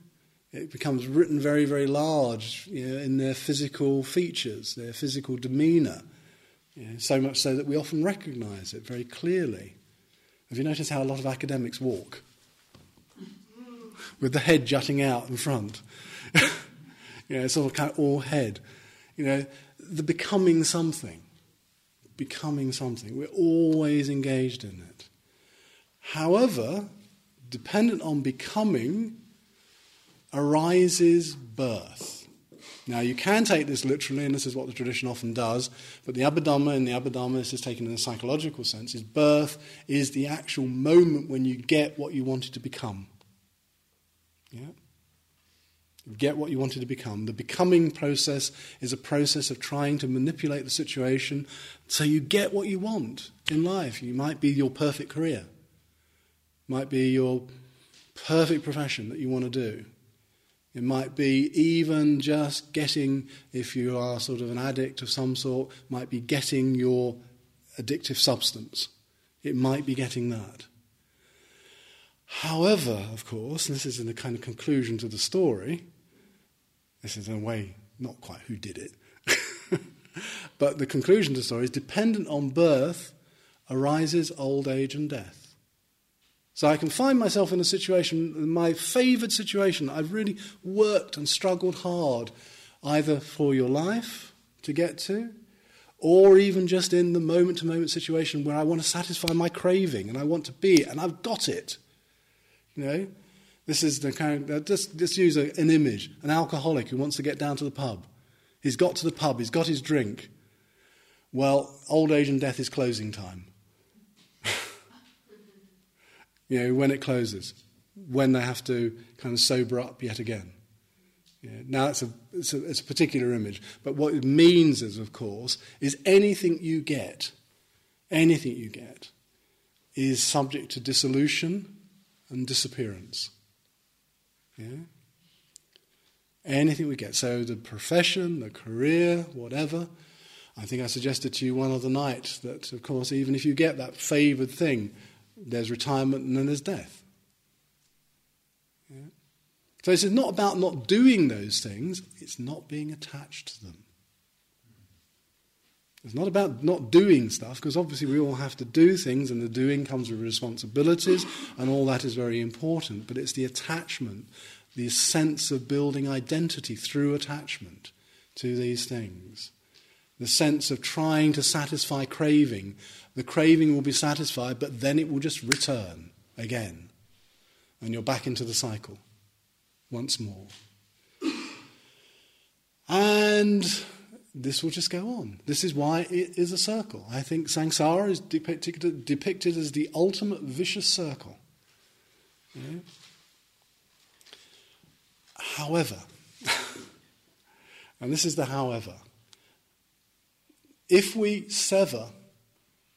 it becomes written very, very large you know, in their physical features, their physical demeanour. You know, so much so that we often recognise it very clearly. Have you noticed how a lot of academics walk? With the head jutting out in front. you know, sort of kind of all head. You know, the becoming something. Becoming something. We're always engaged in it. However, dependent on becoming arises birth. Now, you can take this literally, and this is what the tradition often does, but the Abhidhamma, in the Abhidhamma, this is taken in a psychological sense, is birth is the actual moment when you get what you wanted to become. Yeah? Get what you wanted to become. The becoming process is a process of trying to manipulate the situation so you get what you want in life. You might be your perfect career, might be your perfect profession that you want to do. It might be even just getting, if you are sort of an addict of some sort, might be getting your addictive substance. It might be getting that. However, of course, and this is in the kind of conclusion to the story, this is in a way not quite who did it, but the conclusion to the story is dependent on birth arises old age and death. So I can find myself in a situation, my favoured situation, I've really worked and struggled hard, either for your life to get to, or even just in the moment to moment situation where I want to satisfy my craving and I want to be and I've got it. You know? This is the kind of, just, just use a, an image an alcoholic who wants to get down to the pub. He's got to the pub, he's got his drink. Well, old age and death is closing time you know, when it closes, when they have to kind of sober up yet again. Now, it's a, it's, a, it's a particular image, but what it means is, of course, is anything you get, anything you get, is subject to dissolution and disappearance. Yeah? Anything we get. So the profession, the career, whatever. I think I suggested to you one other night that, of course, even if you get that favoured thing, there's retirement and then there's death. Yeah? So it's not about not doing those things, it's not being attached to them. It's not about not doing stuff, because obviously we all have to do things, and the doing comes with responsibilities, and all that is very important. But it's the attachment, the sense of building identity through attachment to these things, the sense of trying to satisfy craving the craving will be satisfied, but then it will just return again. And you're back into the cycle once more. And this will just go on. This is why it is a circle. I think samsara is depicted, depicted as the ultimate vicious circle. However, and this is the however, if we sever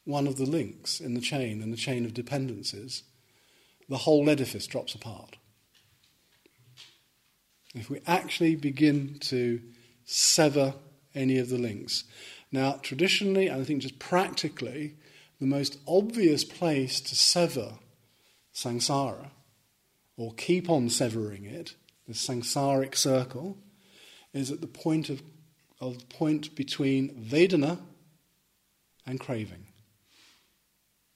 one of the links in the chain, in the chain of dependencies, the whole edifice drops apart. If we actually begin to sever any of the links. Now, traditionally, and I think just practically, the most obvious place to sever samsara, or keep on severing it, the samsaric circle, is at the point of of the point between Vedana and craving.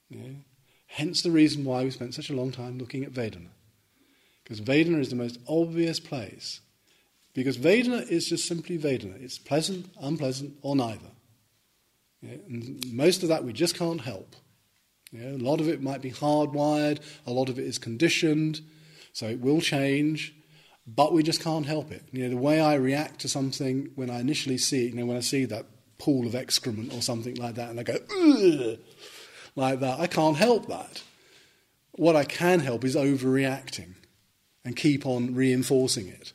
Yeah? Hence the reason why we spent such a long time looking at Vedana. Because Vedana is the most obvious place. Because Vedana is just simply Vedana. It's pleasant, unpleasant, or neither. Yeah? Most of that we just can't help. Yeah? A lot of it might be hardwired, a lot of it is conditioned, so it will change, but we just can't help it. You know, the way I react to something when I initially see it, you know, when I see that pool of excrement or something like that, and I go, like that, I can't help that. What I can help is overreacting and keep on reinforcing it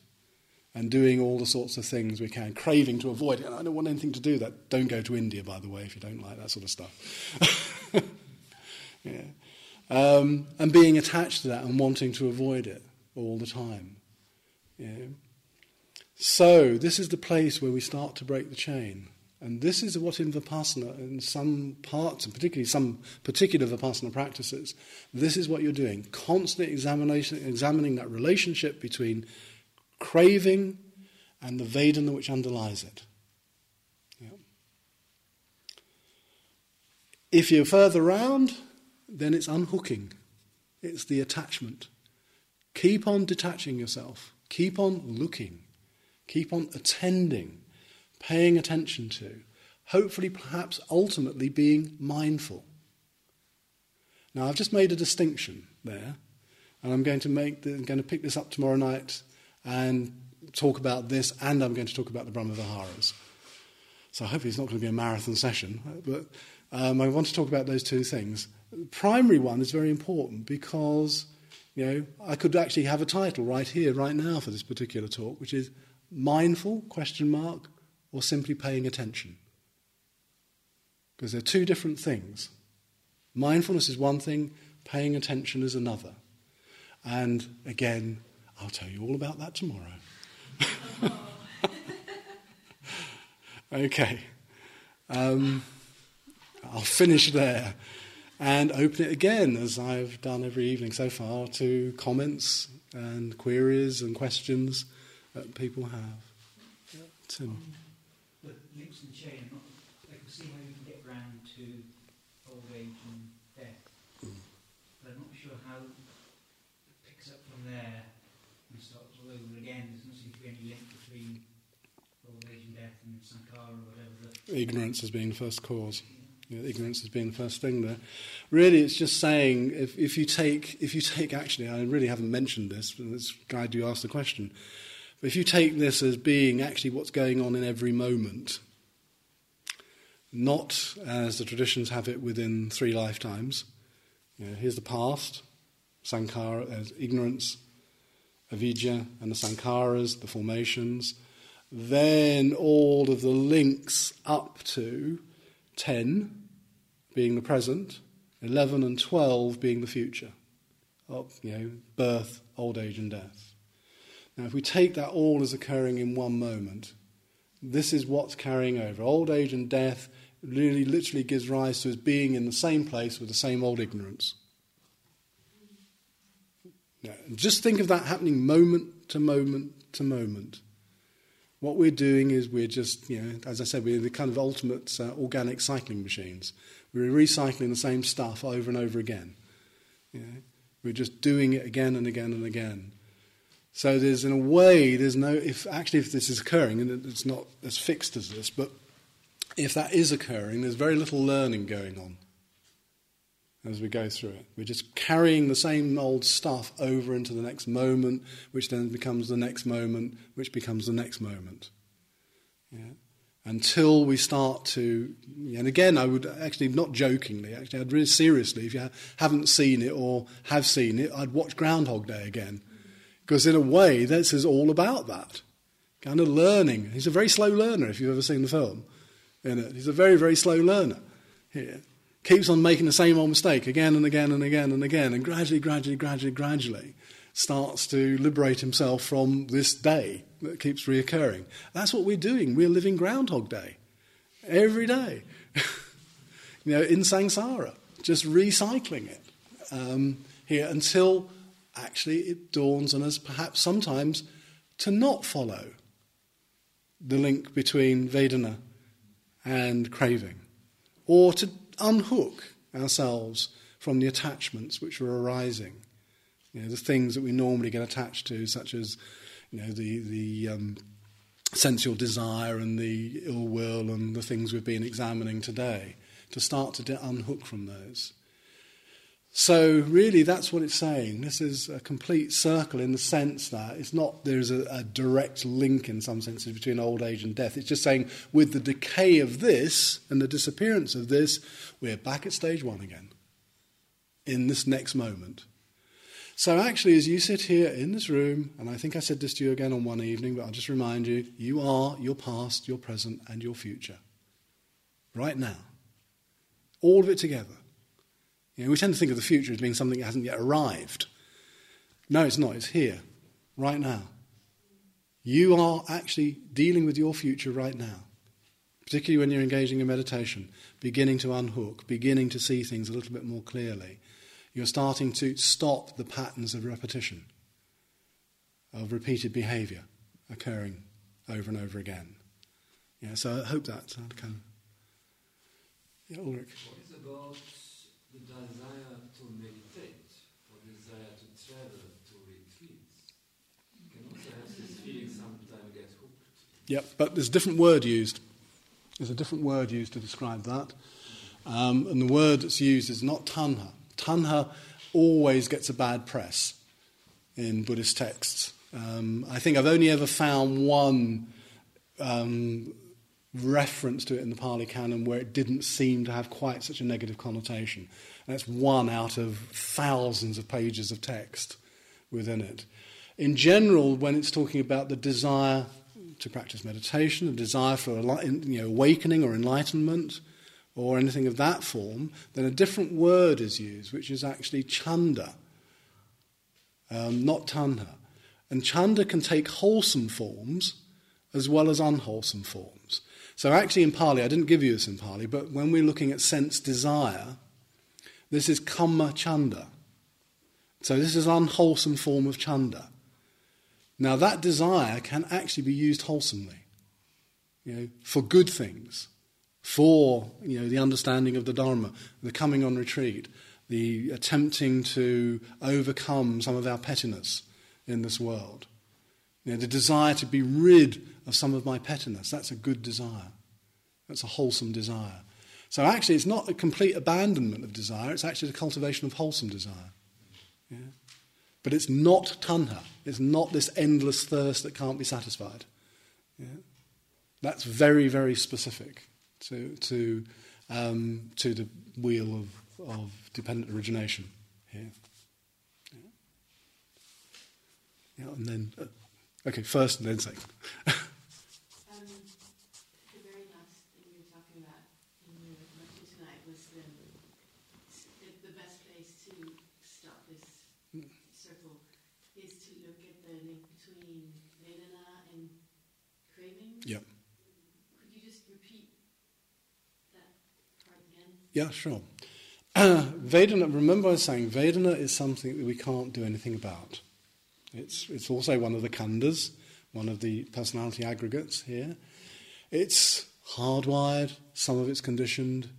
and doing all the sorts of things we can, craving to avoid it. And I don't want anything to do that. Don't go to India, by the way, if you don't like that sort of stuff. yeah. Um, and being attached to that and wanting to avoid it all the time. Yeah. So, this is the place where we start to break the chain. And this is what in Vipassana, in some parts, and particularly some particular Vipassana practices, this is what you're doing. Constant examination, examining that relationship between craving and the Vedana which underlies it. Yeah. If you're further round, then it's unhooking, it's the attachment. Keep on detaching yourself, keep on looking, keep on attending paying attention to, hopefully, perhaps ultimately being mindful. Now, I've just made a distinction there, and I'm going to make the, I'm going to pick this up tomorrow night and talk about this, and I'm going to talk about the Brahmaviharas. So hopefully it's not going to be a marathon session, but um, I want to talk about those two things. The primary one is very important because you know I could actually have a title right here, right now, for this particular talk, which is mindful question mark or simply paying attention. Because they're two different things. Mindfulness is one thing, paying attention is another. And again, I'll tell you all about that tomorrow. okay. Um, I'll finish there and open it again, as I've done every evening so far, to comments and queries and questions that people have. Tim links in the chain, not, I can see how you can get round to old age and death. Mm. But I'm not sure how it picks up from there and starts all over again. There doesn't seem to be any link between old age and death and sankhara or whatever. Ignorance as being the first cause. Yeah, ignorance as being the first thing there. Really, it's just saying if, if you take if you take actually, I really haven't mentioned this, but it's glad you asked the question. But if you take this as being actually what's going on in every moment, not as the traditions have it within three lifetimes. You know, here's the past, sankara as ignorance, avidya, and the sankharas, the formations. Then all of the links up to 10 being the present, 11 and 12 being the future. Of, you know, birth, old age, and death. Now, if we take that all as occurring in one moment, this is what's carrying over. Old age and death really literally gives rise to us being in the same place with the same old ignorance. Now, just think of that happening moment to moment to moment. What we're doing is we're just, you know, as I said, we're the kind of ultimate uh, organic cycling machines. We're recycling the same stuff over and over again. You know? We're just doing it again and again and again. So there's, in a way, there's no, if actually if this is occurring, and it's not as fixed as this, but if that is occurring, there's very little learning going on as we go through it. We're just carrying the same old stuff over into the next moment, which then becomes the next moment, which becomes the next moment. Yeah? Until we start to, and again, I would actually, not jokingly, actually, I'd really seriously, if you haven't seen it or have seen it, I'd watch Groundhog Day again. Because in a way, this is all about that. Kind of learning. He's a very slow learner if you've ever seen the film in it. He's a very, very slow learner here. Keeps on making the same old mistake again and again and again and again, and gradually, gradually, gradually, gradually starts to liberate himself from this day that keeps reoccurring. That's what we're doing. We're living Groundhog Day every day, you know, in samsara, just recycling it um, here until actually it dawns on us, perhaps sometimes, to not follow the link between Vedana and craving, or to unhook ourselves from the attachments which are arising. You know, the things that we normally get attached to, such as you know, the, the um, sensual desire and the ill will and the things we've been examining today, to start to unhook from those. So, really, that's what it's saying. This is a complete circle in the sense that it's not there's a, a, direct link in some senses between old age and death. It's just saying with the decay of this and the disappearance of this, we're back at stage one again in this next moment. So, actually, as you sit here in this room, and I think I said this to you again on one evening, but I'll just remind you you are your past, your present, and your future. Right now. All of it together. You know, we tend to think of the future as being something that hasn't yet arrived. No, it's not. It's here, right now. You are actually dealing with your future right now, particularly when you're engaging in meditation, beginning to unhook, beginning to see things a little bit more clearly you're starting to stop the patterns of repetition, of repeated behavior occurring over and over again. Yeah, so I hope that uh, kind of. Yeah, Ulrich. What is about the desire to meditate or desire to travel to retreats? You can also have this feeling sometimes get hooked. Yep, but there's a different word used. There's a different word used to describe that. Um, and the word that's used is not tanha. Tanha always gets a bad press in Buddhist texts. Um, I think I've only ever found one um, reference to it in the Pali Canon where it didn't seem to have quite such a negative connotation. And that's one out of thousands of pages of text within it. In general, when it's talking about the desire to practice meditation, a desire for you know, awakening or enlightenment, or anything of that form, then a different word is used, which is actually chanda, um, not tanha. And chanda can take wholesome forms as well as unwholesome forms. So, actually, in Pali, I didn't give you this in Pali, but when we're looking at sense desire, this is kama chanda. So, this is unwholesome form of chanda. Now, that desire can actually be used wholesomely, you know, for good things for you know, the understanding of the Dharma, the coming on retreat, the attempting to overcome some of our pettiness in this world. You know, the desire to be rid of some of my pettiness, that's a good desire. That's a wholesome desire. So actually, it's not a complete abandonment of desire, it's actually the cultivation of wholesome desire. Yeah? But it's not tanha, it's not this endless thirst that can't be satisfied. Yeah? That's very, very specific to, to, um, to the wheel of, of dependent origination here. Yeah, yeah and then, uh, okay, first and then second. Um, the very last thing you were talking about in your lecture tonight was the, the best place to stop this circle is to look at the link between Vedana and craving. Yep. Yeah, sure. Vedana, remember I was saying Vedana is something that we can't do anything about. It's, it's also one of the khandhas, one of the personality aggregates here. It's hardwired, some of it's conditioned,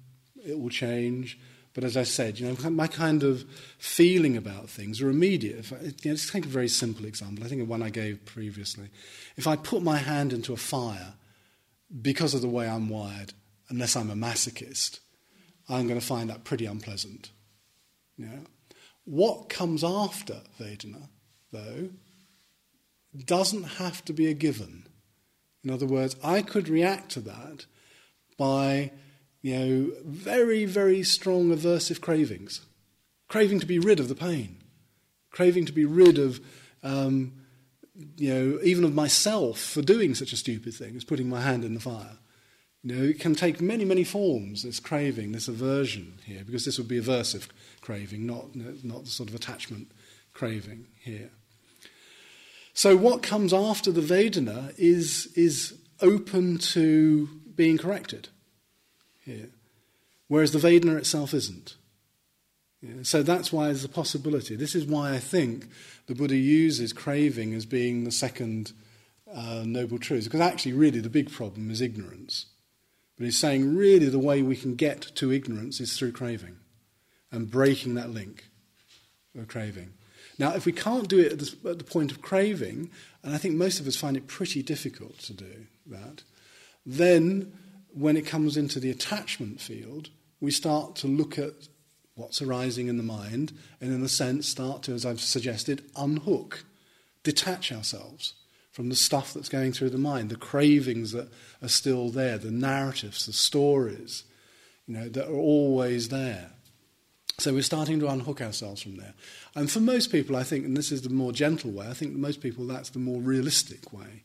it will change. But as I said, you know, my kind of feeling about things are immediate. If I, you know, just take a very simple example. I think of one I gave previously. If I put my hand into a fire, because of the way I'm wired, unless I'm a masochist, I'm going to find that pretty unpleasant. Yeah. What comes after Vedana, though, doesn't have to be a given. In other words, I could react to that by, you know, very, very strong aversive cravings. Craving to be rid of the pain. Craving to be rid of, um, you know, even of myself for doing such a stupid thing as putting my hand in the fire. You know, it can take many, many forms, this craving, this aversion here, because this would be aversive craving, not, not the sort of attachment craving here. So, what comes after the Vedana is, is open to being corrected here, whereas the Vedana itself isn't. Yeah, so, that's why there's a possibility. This is why I think the Buddha uses craving as being the second uh, noble truth, Because actually, really, the big problem is ignorance. But he's saying, really, the way we can get to ignorance is through craving and breaking that link of craving. Now, if we can't do it at the, at the point of craving, and I think most of us find it pretty difficult to do that, then when it comes into the attachment field, we start to look at what's arising in the mind and, in a sense, start to, as I've suggested, unhook, detach ourselves from the stuff that's going through the mind, the cravings that are still there, the narratives, the stories, you know, that are always there. So we're starting to unhook ourselves from there. And for most people, I think, and this is the more gentle way, I think most people that's the more realistic way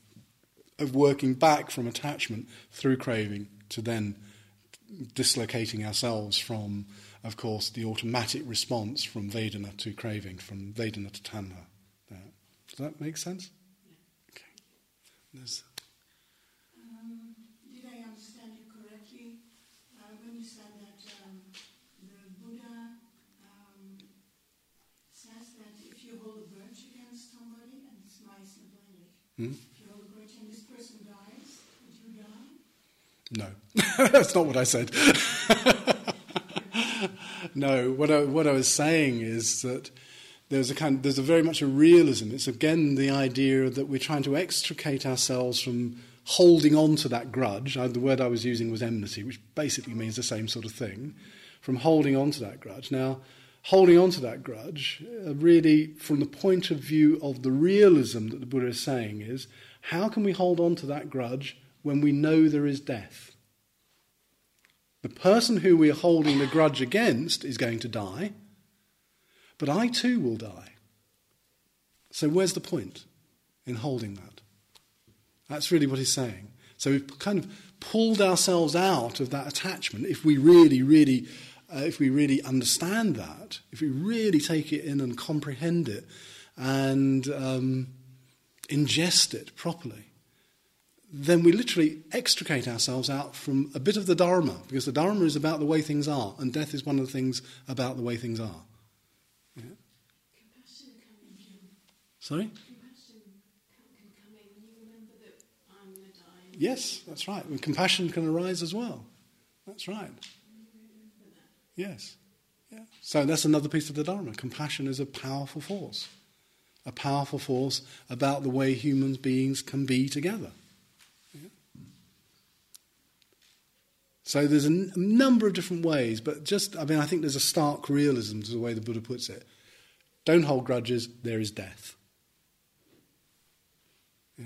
of working back from attachment through craving to then dislocating ourselves from, of course, the automatic response from Vedana to craving, from Vedana to Tanha. Does that make sense? There's Um, did I understand you correctly uh, when you said that um, the Buddha um, says that if you hold a grudge against somebody, and it's my simple English, Hmm? if you hold a grudge and this person dies, would you die? No, that's not what I said. no, what I, what I was saying is that there's a kind, there's a very much a realism. It's again the idea that we're trying to extricate ourselves from holding on to that grudge. I, the word I was using was enmity, which basically means the same sort of thing. From holding on to that grudge. Now, holding on to that grudge, uh, really, from the point of view of the realism that the Buddha is saying, is how can we hold on to that grudge when we know there is death? The person who we are holding the grudge against is going to die, but I too will die. So, where's the point in holding that? That's really what he's saying. So, we've kind of pulled ourselves out of that attachment if we really, really. Uh, if we really understand that, if we really take it in and comprehend it and um, ingest it properly, then we literally extricate ourselves out from a bit of the Dharma, because the Dharma is about the way things are, and death is one of the things about the way things are. Yeah. Compassion come in, Jim. Sorry? Compassion can, can come in. You remember that I'm going to die. Yes, that's right. And compassion can arise as well. That's right. Yes. Yeah. So that's another piece of the Dharma. Compassion is a powerful force, a powerful force about the way human beings can be together. Yeah. So there's a n- number of different ways, but just, I mean, I think there's a stark realism to the way the Buddha puts it. Don't hold grudges, there is death. Yeah?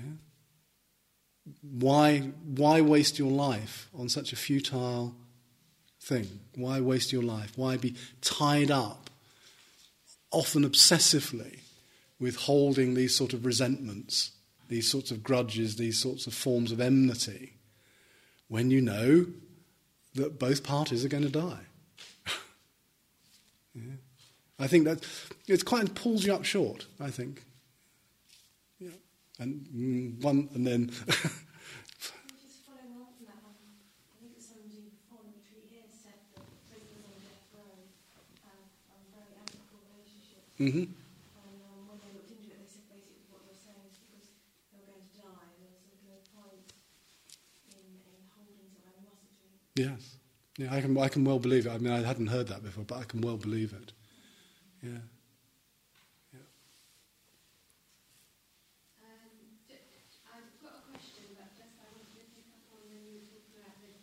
Why, why waste your life on such a futile thing? Why waste your life? Why be tied up, often obsessively, with holding these sort of resentments, these sorts of grudges, these sorts of forms of enmity, when you know that both parties are going to die? yeah. I think that it's quite pulls you up short. I think, and mm, one and then. Um, um, hmm um, animosity. Yes. Yeah, I can, I can well believe it. I mean, I hadn't heard that before, but I can well believe it. Yeah. Um, j- I've got a question, but just I wanted to pick up on when you were talking about the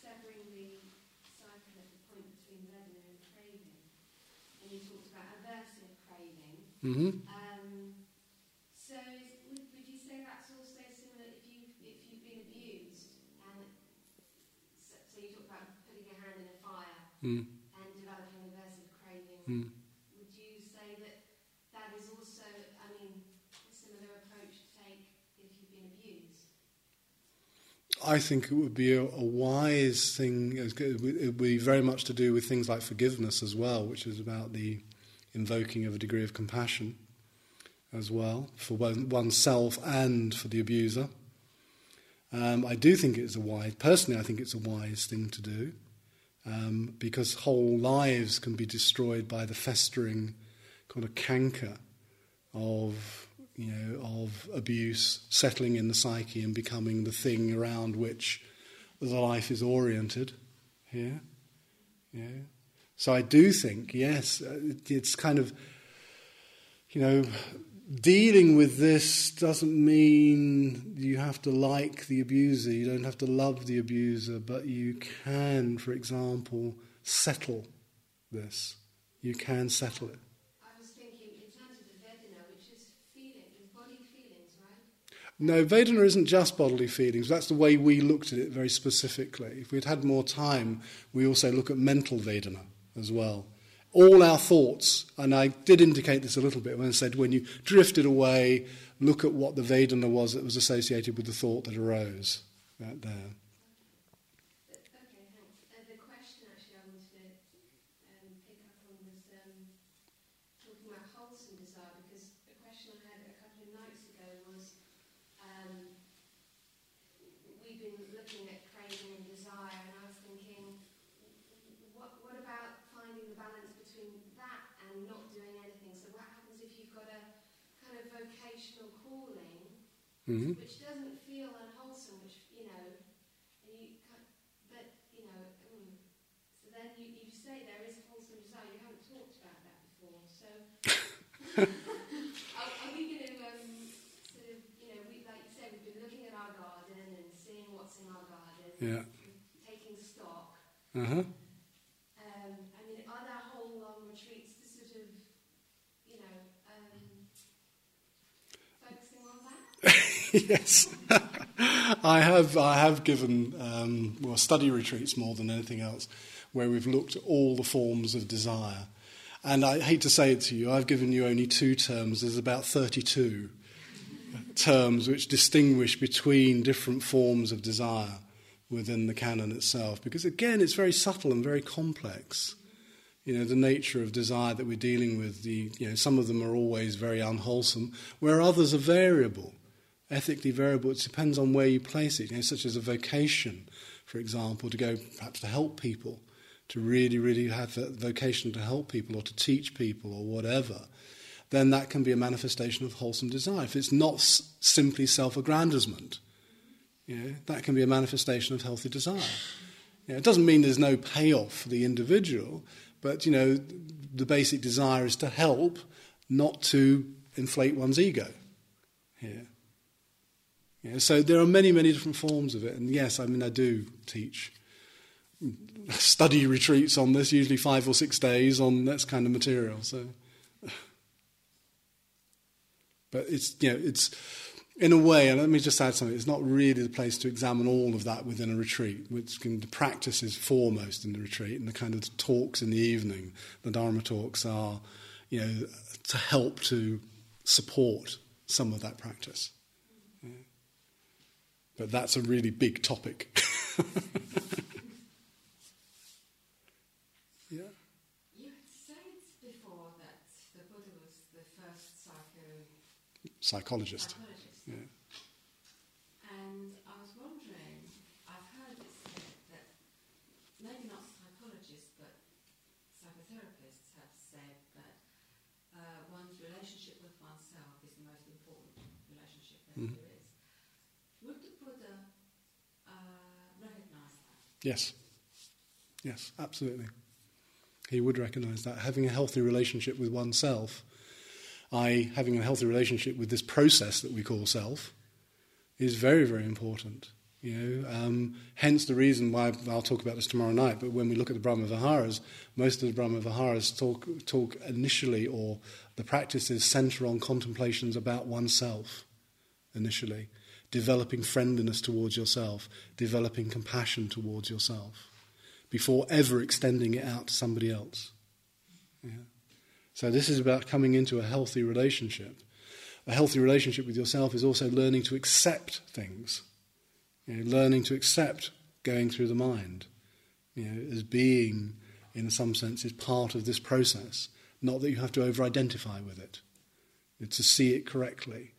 severing the cycle at the point between Vedana and craving. You talked about aversive craving. hmm Um, so is, would, would you say that's also similar if you if you've been abused and so, so you talk about putting your hand in a fire Mm. and developing aversive craving. Mm. Would you say that that is also, I mean, a similar approach to take if you've been abused? I think it would be a, a wise thing. It would be very much to do with things like forgiveness as well, which is about the invoking of a degree of compassion as well for one, oneself and for the abuser. Um, I do think it's a wise, personally, I think it's a wise thing to do um, because whole lives can be destroyed by the festering kind of canker of you know, of abuse settling in the psyche and becoming the thing around which the life is oriented here. Yeah. So I do think, yes, uh, it's kind of, you know, dealing with this doesn't mean you have to like the abuser, you don't have to love the abuser, but you can, for example, settle this. You can settle it. I was thinking in terms of the Vedana, which is feeling, is body feelings, right? No, Vedana isn't just bodily feelings. That's the way we looked at it very specifically. If we'd had more time, we also look at mental Vedana as well. All our thoughts, and I did indicate this a little bit when I said when you drifted away, look at what the Vedana was that was associated with the thought that arose. Right there. Okay, thanks. Uh, the question actually I wanted to um, pick up on was um, talking about wholesome desire because the question I had a couple of nights ago was um, we've been looking at craving and desire, and I was thinking, what, what about finding the balance between that and not doing anything? So, what happens if you've got a kind of vocational calling? Hmm which doesn't feel unwholesome, which you know, and you but you know, mm, so then you, you say there is a wholesome desire. You haven't talked about that before, so are, are we going to um, sort of, you know, we like you said, we've been looking at our garden and seeing what's in our garden, Yeah. taking stock. Uh huh. Um, I mean, are there whole long retreats to sort of, you know, um, focusing on that? yes, I have. I have given um, well study retreats more than anything else, where we've looked at all the forms of desire. And I hate to say it to you, I've given you only two terms. There's about 32 terms which distinguish between different forms of desire within the canon itself. Because again, it's very subtle and very complex. You know, the nature of desire that we're dealing with, the, you know, some of them are always very unwholesome, where others are variable ethically variable. It depends on where you place it, you know, such as a vocation, for example, to go perhaps to help people, to really, really have a vocation to help people or to teach people or whatever. Then that can be a manifestation of wholesome desire. If it's not s- simply self-aggrandizement, you know, that can be a manifestation of healthy desire. You know, it doesn't mean there's no payoff for the individual, but you know, the basic desire is to help, not to inflate one's ego. Here. Yeah, so there are many, many different forms of it. And yes, I mean, I do teach study retreats on this, usually five or six days on that kind of material. So, but it's you know, it's in a way, and let me just add something. It's not really the place to examine all of that within a retreat. Which can, the practice is foremost in the retreat, and the kind of talks in the evening, the Dharma talks, are you know to help to support some of that practice. But that's a really big topic. yeah. You had said before that the Buddha was the first psycho Psychologist. psychologist. Yeah. And I was wondering, I've heard it said that maybe not psychologists, but psychotherapists have said that uh, one's relationship with oneself is the most important relationship that Mhm. there is. Would the Buddha uh, recognize that? Yes. Yes, absolutely. He would recognize that. Having a healthy relationship with oneself, i.e., having a healthy relationship with this process that we call self, is very, very important. You know, um, hence the reason why I'll talk about this tomorrow night. But when we look at the Brahma Viharas, most of the Brahma Viharas talk talk initially, or the practices center on contemplations about oneself initially, developing friendliness towards yourself, developing compassion towards yourself, before ever extending it out to somebody else. Yeah. So this is about coming into a healthy relationship. A healthy relationship with yourself is also learning to accept things, you know, learning to accept going through the mind, you know, as being, in some sense, is part of this process. Not that you have to over-identify with it, to see it correctly,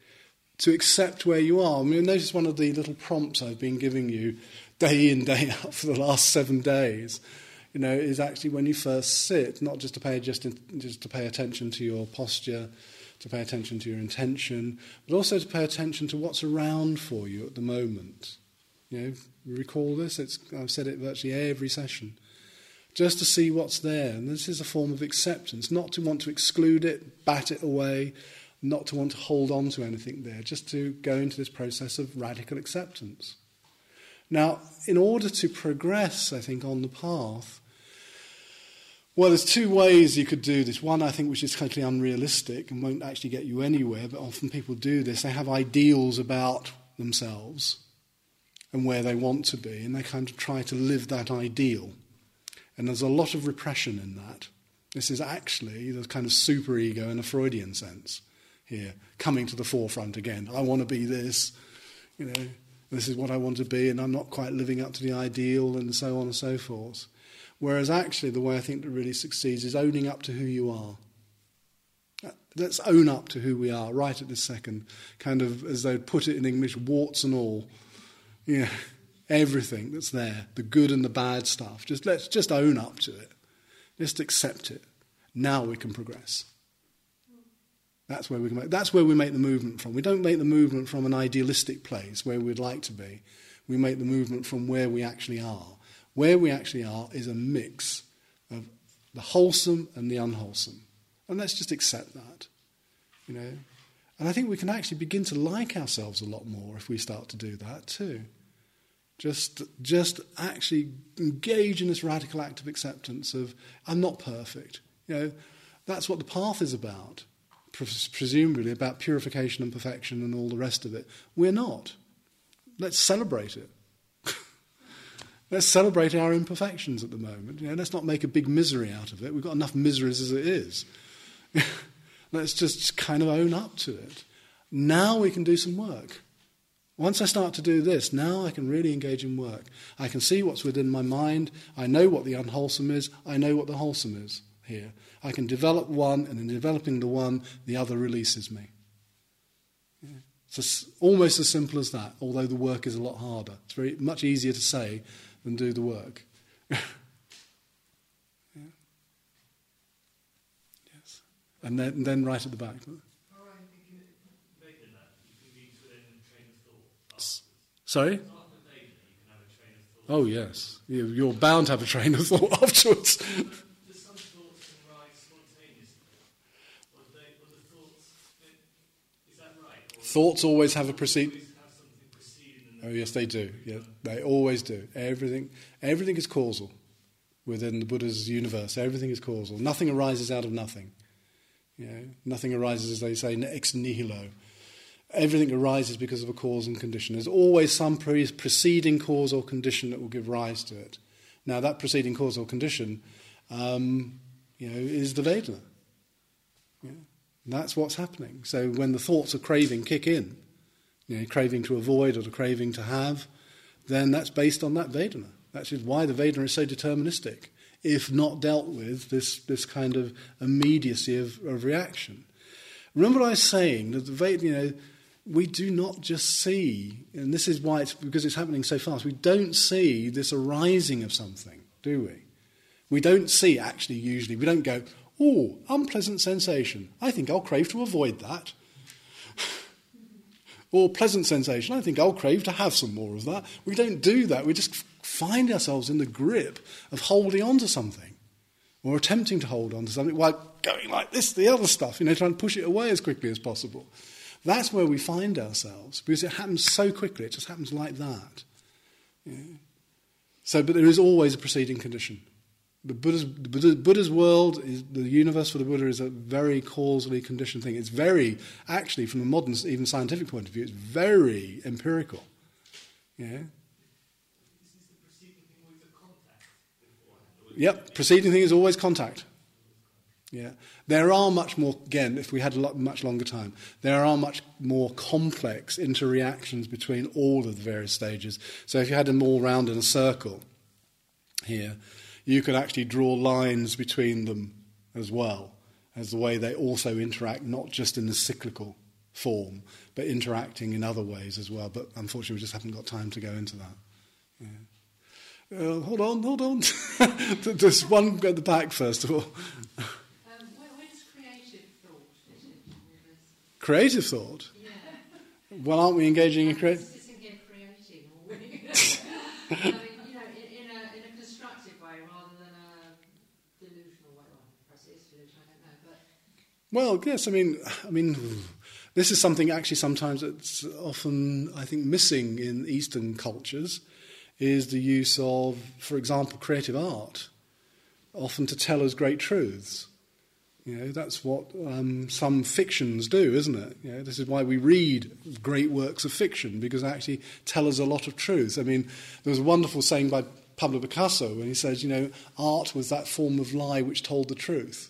to accept where you are. I mean, notice one of the little prompts I've been giving you day in, day out for the last seven days. You know, is actually when you first sit, not just to pay just in, just to pay attention to your posture, to pay attention to your intention, but also to pay attention to what's around for you at the moment. You know, recall this. It's, I've said it virtually every session. Just to see what's there, and this is a form of acceptance. Not to want to exclude it, bat it away, not to want to hold on to anything there. Just to go into this process of radical acceptance. Now, in order to progress, I think, on the path, well, there's two ways you could do this. One, I think, which is totally unrealistic and won't actually get you anywhere, but often people do this. They have ideals about themselves and where they want to be, and they kind of try to live that ideal. And there's a lot of repression in that. This is actually the kind of superego in a Freudian sense here, coming to the forefront again. I want to be this, you know, this is what I want to be, and I'm not quite living up to the ideal, and so on and so forth. Whereas actually, the way I think that really succeeds is owning up to who you are. Let's own up to who we are right at this second, kind of as they'd put it in English, warts and all. Yeah, everything that's there, the good and the bad stuff. Just let's just own up to it. Just accept it. Now we can progress. That's where we make, that's where we make the movement from. We don't make the movement from an idealistic place where we'd like to be. We make the movement from where we actually are. Where we actually are is a mix of the wholesome and the unwholesome. And let's just accept that. You know? And I think we can actually begin to like ourselves a lot more if we start to do that too. Just, just actually engage in this radical act of acceptance of I'm not perfect. You know, that's what the path is about presumably about purification and perfection and all the rest of it. We're not. Let's celebrate it. let's celebrate our imperfections at the moment. You know, let's not make a big misery out of it. We've got enough miseries as it is. let's just kind of own up to it. Now we can do some work. Once I start to do this, now I can really engage in work. I can see what's within my mind. I know what the unwholesome is. I know what the wholesome is here. I can develop one, and in developing the one, the other releases me. Yeah. It's almost as simple as that, although the work is a lot harder. It's very much easier to say than do the work. yeah. Yes. And then, and then right at the back. Sorry? Oh, yes. You're bound to have a train of thought afterwards. Thoughts always have a precede. Oh yes, they do. Yeah, they always do. Everything, everything is causal within the Buddha's universe. Everything is causal. Nothing arises out of nothing. You know, nothing arises, as they say, ex nihilo. Everything arises because of a cause and condition. There's always some pre- preceding cause or condition that will give rise to it. Now, that preceding cause or condition, um, you know, is the Vedana. Yeah. That's what's happening. So when the thoughts of craving kick in, you know, craving to avoid or the craving to have, then that's based on that Vedana. That's why the Vedana is so deterministic. If not dealt with, this, this kind of immediacy of, of reaction. Remember what I was saying, that the Vedana, you know, we do not just see, and this is why it's because it's happening so fast, we don't see this arising of something, do we? We don't see actually usually, we don't go, Oh, unpleasant sensation. I think I'll crave to avoid that. or pleasant sensation. I think I'll crave to have some more of that. We don't do that. We just find ourselves in the grip of holding on to something or attempting to hold on to something while going like this, the other stuff, you know, trying to push it away as quickly as possible. That's where we find ourselves because it happens so quickly. It just happens like that. Yeah. So, but there is always a preceding condition. The Buddha's, the Buddha's world, is, the universe for the Buddha is a very causally conditioned thing. It's very, actually, from a modern, even scientific point of view, it's very empirical. Yeah. Yep, preceding thing is always contact. Yeah. There are much more, again, if we had a lot, much longer time, there are much more complex interreactions between all of the various stages. So if you had them all round in a circle here, you could actually draw lines between them as well as the way they also interact, not just in the cyclical form, but interacting in other ways as well. But unfortunately, we just haven't got time to go into that. Yeah. Uh, hold on, hold on. There's one at the back, first of all. Um, where, where creative thought fit into all this? Creative thought. Yeah. Well, aren't we engaging in I'm creative? sitting here creating, or we- I mean, you know, in, in, a, in a constructive way rather than a delusional way. Well, perhaps it is delusional, I don't know. But Well, yes. I mean, I mean, this is something actually sometimes that's often I think missing in Eastern cultures is the use of, for example, creative art, often to tell us great truths. You know, that's what um, some fictions do, isn't it? You know, this is why we read great works of fiction because they actually tell us a lot of truth. I mean, there was a wonderful saying by Pablo Picasso when he says, you know, art was that form of lie which told the truth.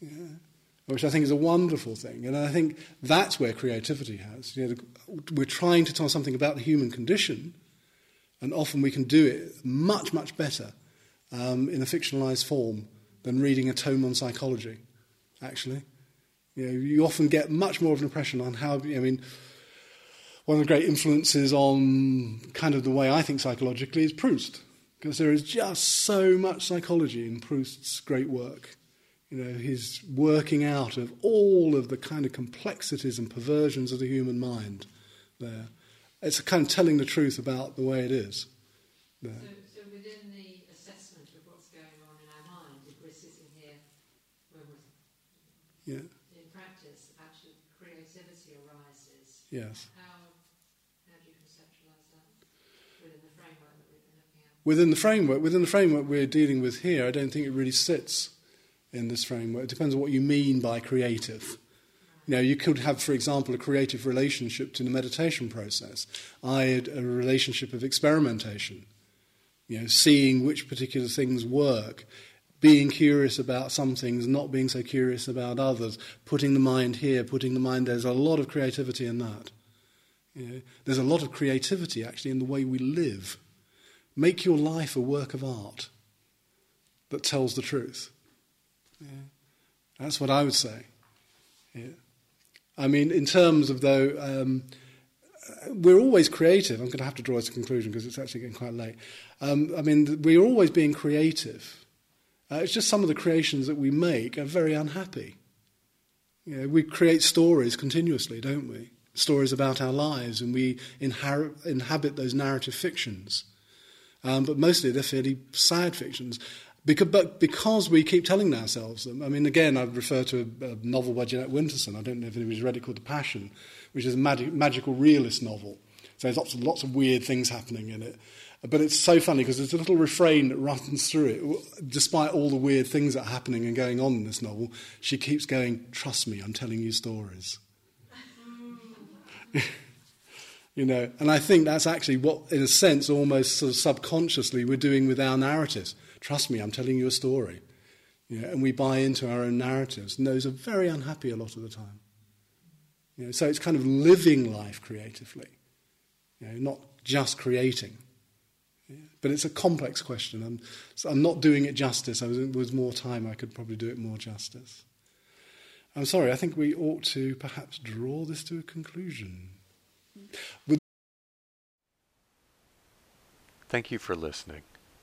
Yeah. Which I think is a wonderful thing. And I think that's where creativity has. You know, we're trying to tell something about the human condition, and often we can do it much, much better um, in a fictionalized form than reading a tome on psychology, actually. You, know, you often get much more of an impression on how, I mean, one of the great influences on kind of the way I think psychologically is Proust, because there is just so much psychology in Proust's great work. You know, his working out of all of the kind of complexities and perversions of the human mind there. It's kind of telling the truth about the way it is. There. so, so within the assessment of what's going on in our mind, if we're sitting here when we're Yeah, in practice, actually creativity arises. yes. How, how do you conceptualise that within the framework that we've been looking at? Within the framework, within the framework we're dealing with here, I don't think it really sits in this framework. It depends on what you mean by creative. You know, you could have, for example, a creative relationship to the meditation process. I had a relationship of experimentation. You know, seeing which particular things work, being curious about some things, not being so curious about others, putting the mind here, putting the mind there. There's a lot of creativity in that. You know, there's a lot of creativity actually in the way we live. Make your life a work of art that tells the truth. That's what I would say. Yeah. I mean, in terms of though, um, we're always creative. I'm going to have to draw this conclusion because it's actually getting quite late. Um, I mean, we're always being creative. Uh, it's just some of the creations that we make are very unhappy. You know, we create stories continuously, don't we? Stories about our lives, and we inhabit those narrative fictions. Um, but mostly they're fairly sad fictions. Because, but because we keep telling ourselves them, I mean, again, I refer to a, a novel by Jeanette Winterson. I don't know if anybody's read it called The Passion, which is a magic, magical realist novel. So there's lots of, lots of weird things happening in it. But it's so funny because there's a little refrain that runs through it. Despite all the weird things that are happening and going on in this novel, she keeps going, Trust me, I'm telling you stories. you know, and I think that's actually what, in a sense, almost sort of subconsciously we're doing with our narratives. Trust me, I'm telling you a story. You know, and we buy into our own narratives, and those are very unhappy a lot of the time. You know, so it's kind of living life creatively, you know, not just creating. But it's a complex question. I'm, so I'm not doing it justice. I was, with more time, I could probably do it more justice. I'm sorry, I think we ought to perhaps draw this to a conclusion. With Thank you for listening.